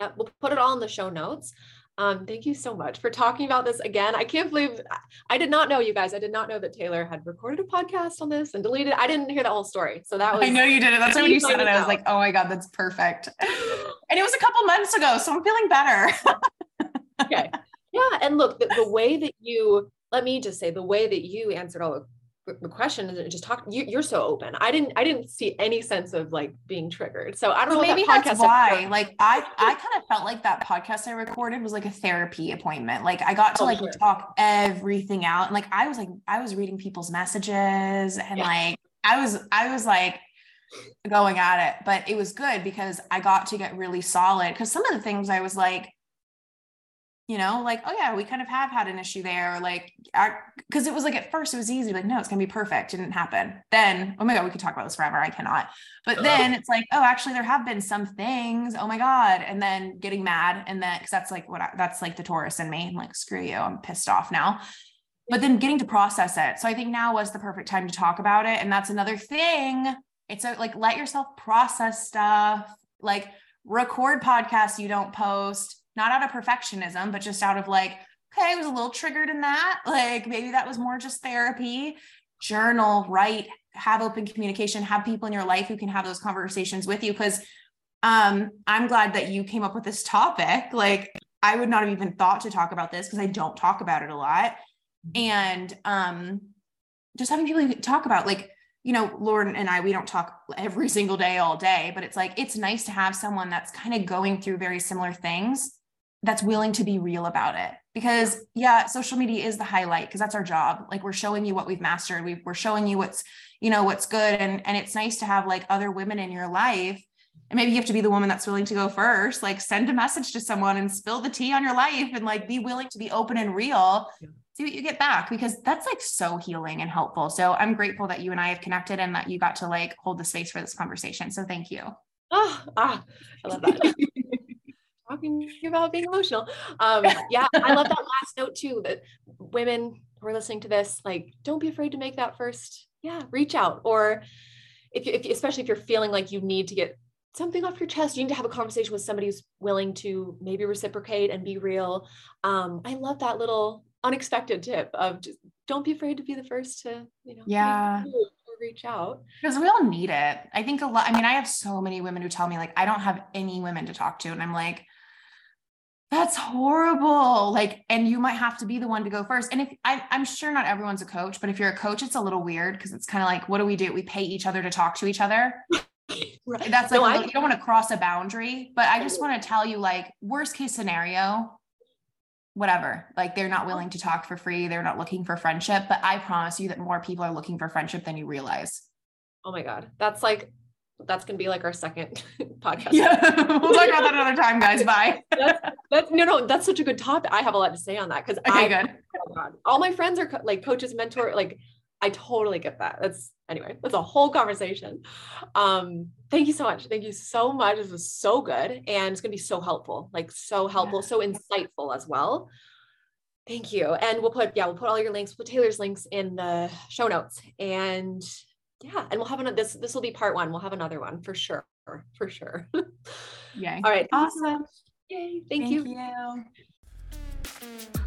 Yeah, we'll put it all in the show notes. Um, thank you so much for talking about this again. I can't believe I- did not know you guys. I did not know that Taylor had recorded a podcast on this and deleted. I didn't hear the whole story. So that was I know you did it. That's when you said it, I was like, oh my God, that's perfect. And it was a couple months ago. So I'm feeling better. okay. Yeah. And look, the, the way that you, let me just say, the way that you answered all the, question and just talked, you, you're so open. I didn't, I didn't see any sense of like being triggered. So I don't So know. maybe that that's why. Like I, I kind of felt like that podcast I recorded was like a therapy appointment. Like I got to Oh, like sure. talk everything out, and like I was like I was reading people's messages, and Yeah. like I was I was like going at it, but it was good because I got to get really solid. Because some of the things I was like, you know, like oh yeah, we kind of have had an issue there, or like because it was like at first it was easy, like no, it's gonna be perfect, it didn't happen. Then oh my god, we could talk about this forever. I cannot. But then it's like, oh, actually, there have been some things. Oh my God. And then getting mad. And then, cause that's like what I, that's like the Taurus in me. I'm like, screw you. I'm pissed off now. But then getting to process it. So I think now was the perfect time to talk about it. And that's another thing. It's a, like, let yourself process stuff, like record podcasts you don't post, not out of perfectionism, but just out of like, okay, I was a little triggered in that. Like maybe that was more just therapy. Journal, write, have open communication, have people in your life who can have those conversations with you. Cause um, I'm glad that you came up with this topic. Like I would not have even thought to talk about this because I don't talk about it a lot. And um, just having people talk about, like, you know, Lauren and I, we don't talk every single day, all day, but it's like, it's nice to have someone that's kind of going through very similar things that's willing to be real about it. Because yeah, social media is the highlight because that's our job. Like we're showing you what we've mastered. We, we're showing you what's, you know, what's good. And, and it's nice to have like other women in your life. And maybe you have to be the woman that's willing to go first, like send a message to someone and spill the tea on your life and like be willing to be open and real Yeah. see what you get back because that's like so healing and helpful. So I'm grateful that you and I have connected and that you got to like hold the space for this conversation. So thank you. Ah, ah, I love that. Talking about being emotional. Um, yeah, I love that last note too. That women who are listening to this, like, don't be afraid to make that first. Yeah, reach out. Or if you, if especially if you're feeling like you need to get something off your chest, you need to have a conversation with somebody who's willing to maybe reciprocate and be real. Um, I love that little unexpected tip of just don't be afraid to be the first to, you know, Yeah. or reach out. Because we all need it. I think a lot. I mean, I have so many women who tell me, like, I don't have any women to talk to. And I'm like, that's horrible. Like, and you might have to be the one to go first. And if I, I'm sure not everyone's a coach, but if you're a coach, it's a little weird because it's kind of like, what do we do? We pay each other to talk to each other. Right. That's like, No, a I- little- you don't want to cross a boundary, but I just want to tell you, like, worst case scenario, whatever. Like, they're not willing to talk for free. They're not looking for friendship. But I promise you that more people are looking for friendship than you realize. Oh my God. That's like, that's going to be like our second podcast. Yeah. we'll talk about that another time, guys. Bye. That's no, no, that's such a good topic. I have a lot to say on that because Okay, I, good. oh God, all my friends are co- like coaches, mentor, like I totally get that. That's anyway, that's a whole conversation. Um, thank you so much. Thank you so much. This was so good. And it's gonna be so helpful, like so helpful, yeah. so insightful as well. Thank you. And we'll put, yeah, we'll put all your links, we'll put Taylor's links in the show notes. And yeah, and we'll have another this this will be part one. We'll have another one for sure. For sure. yeah All right. Awesome. Yay. Thank, Thank you. you.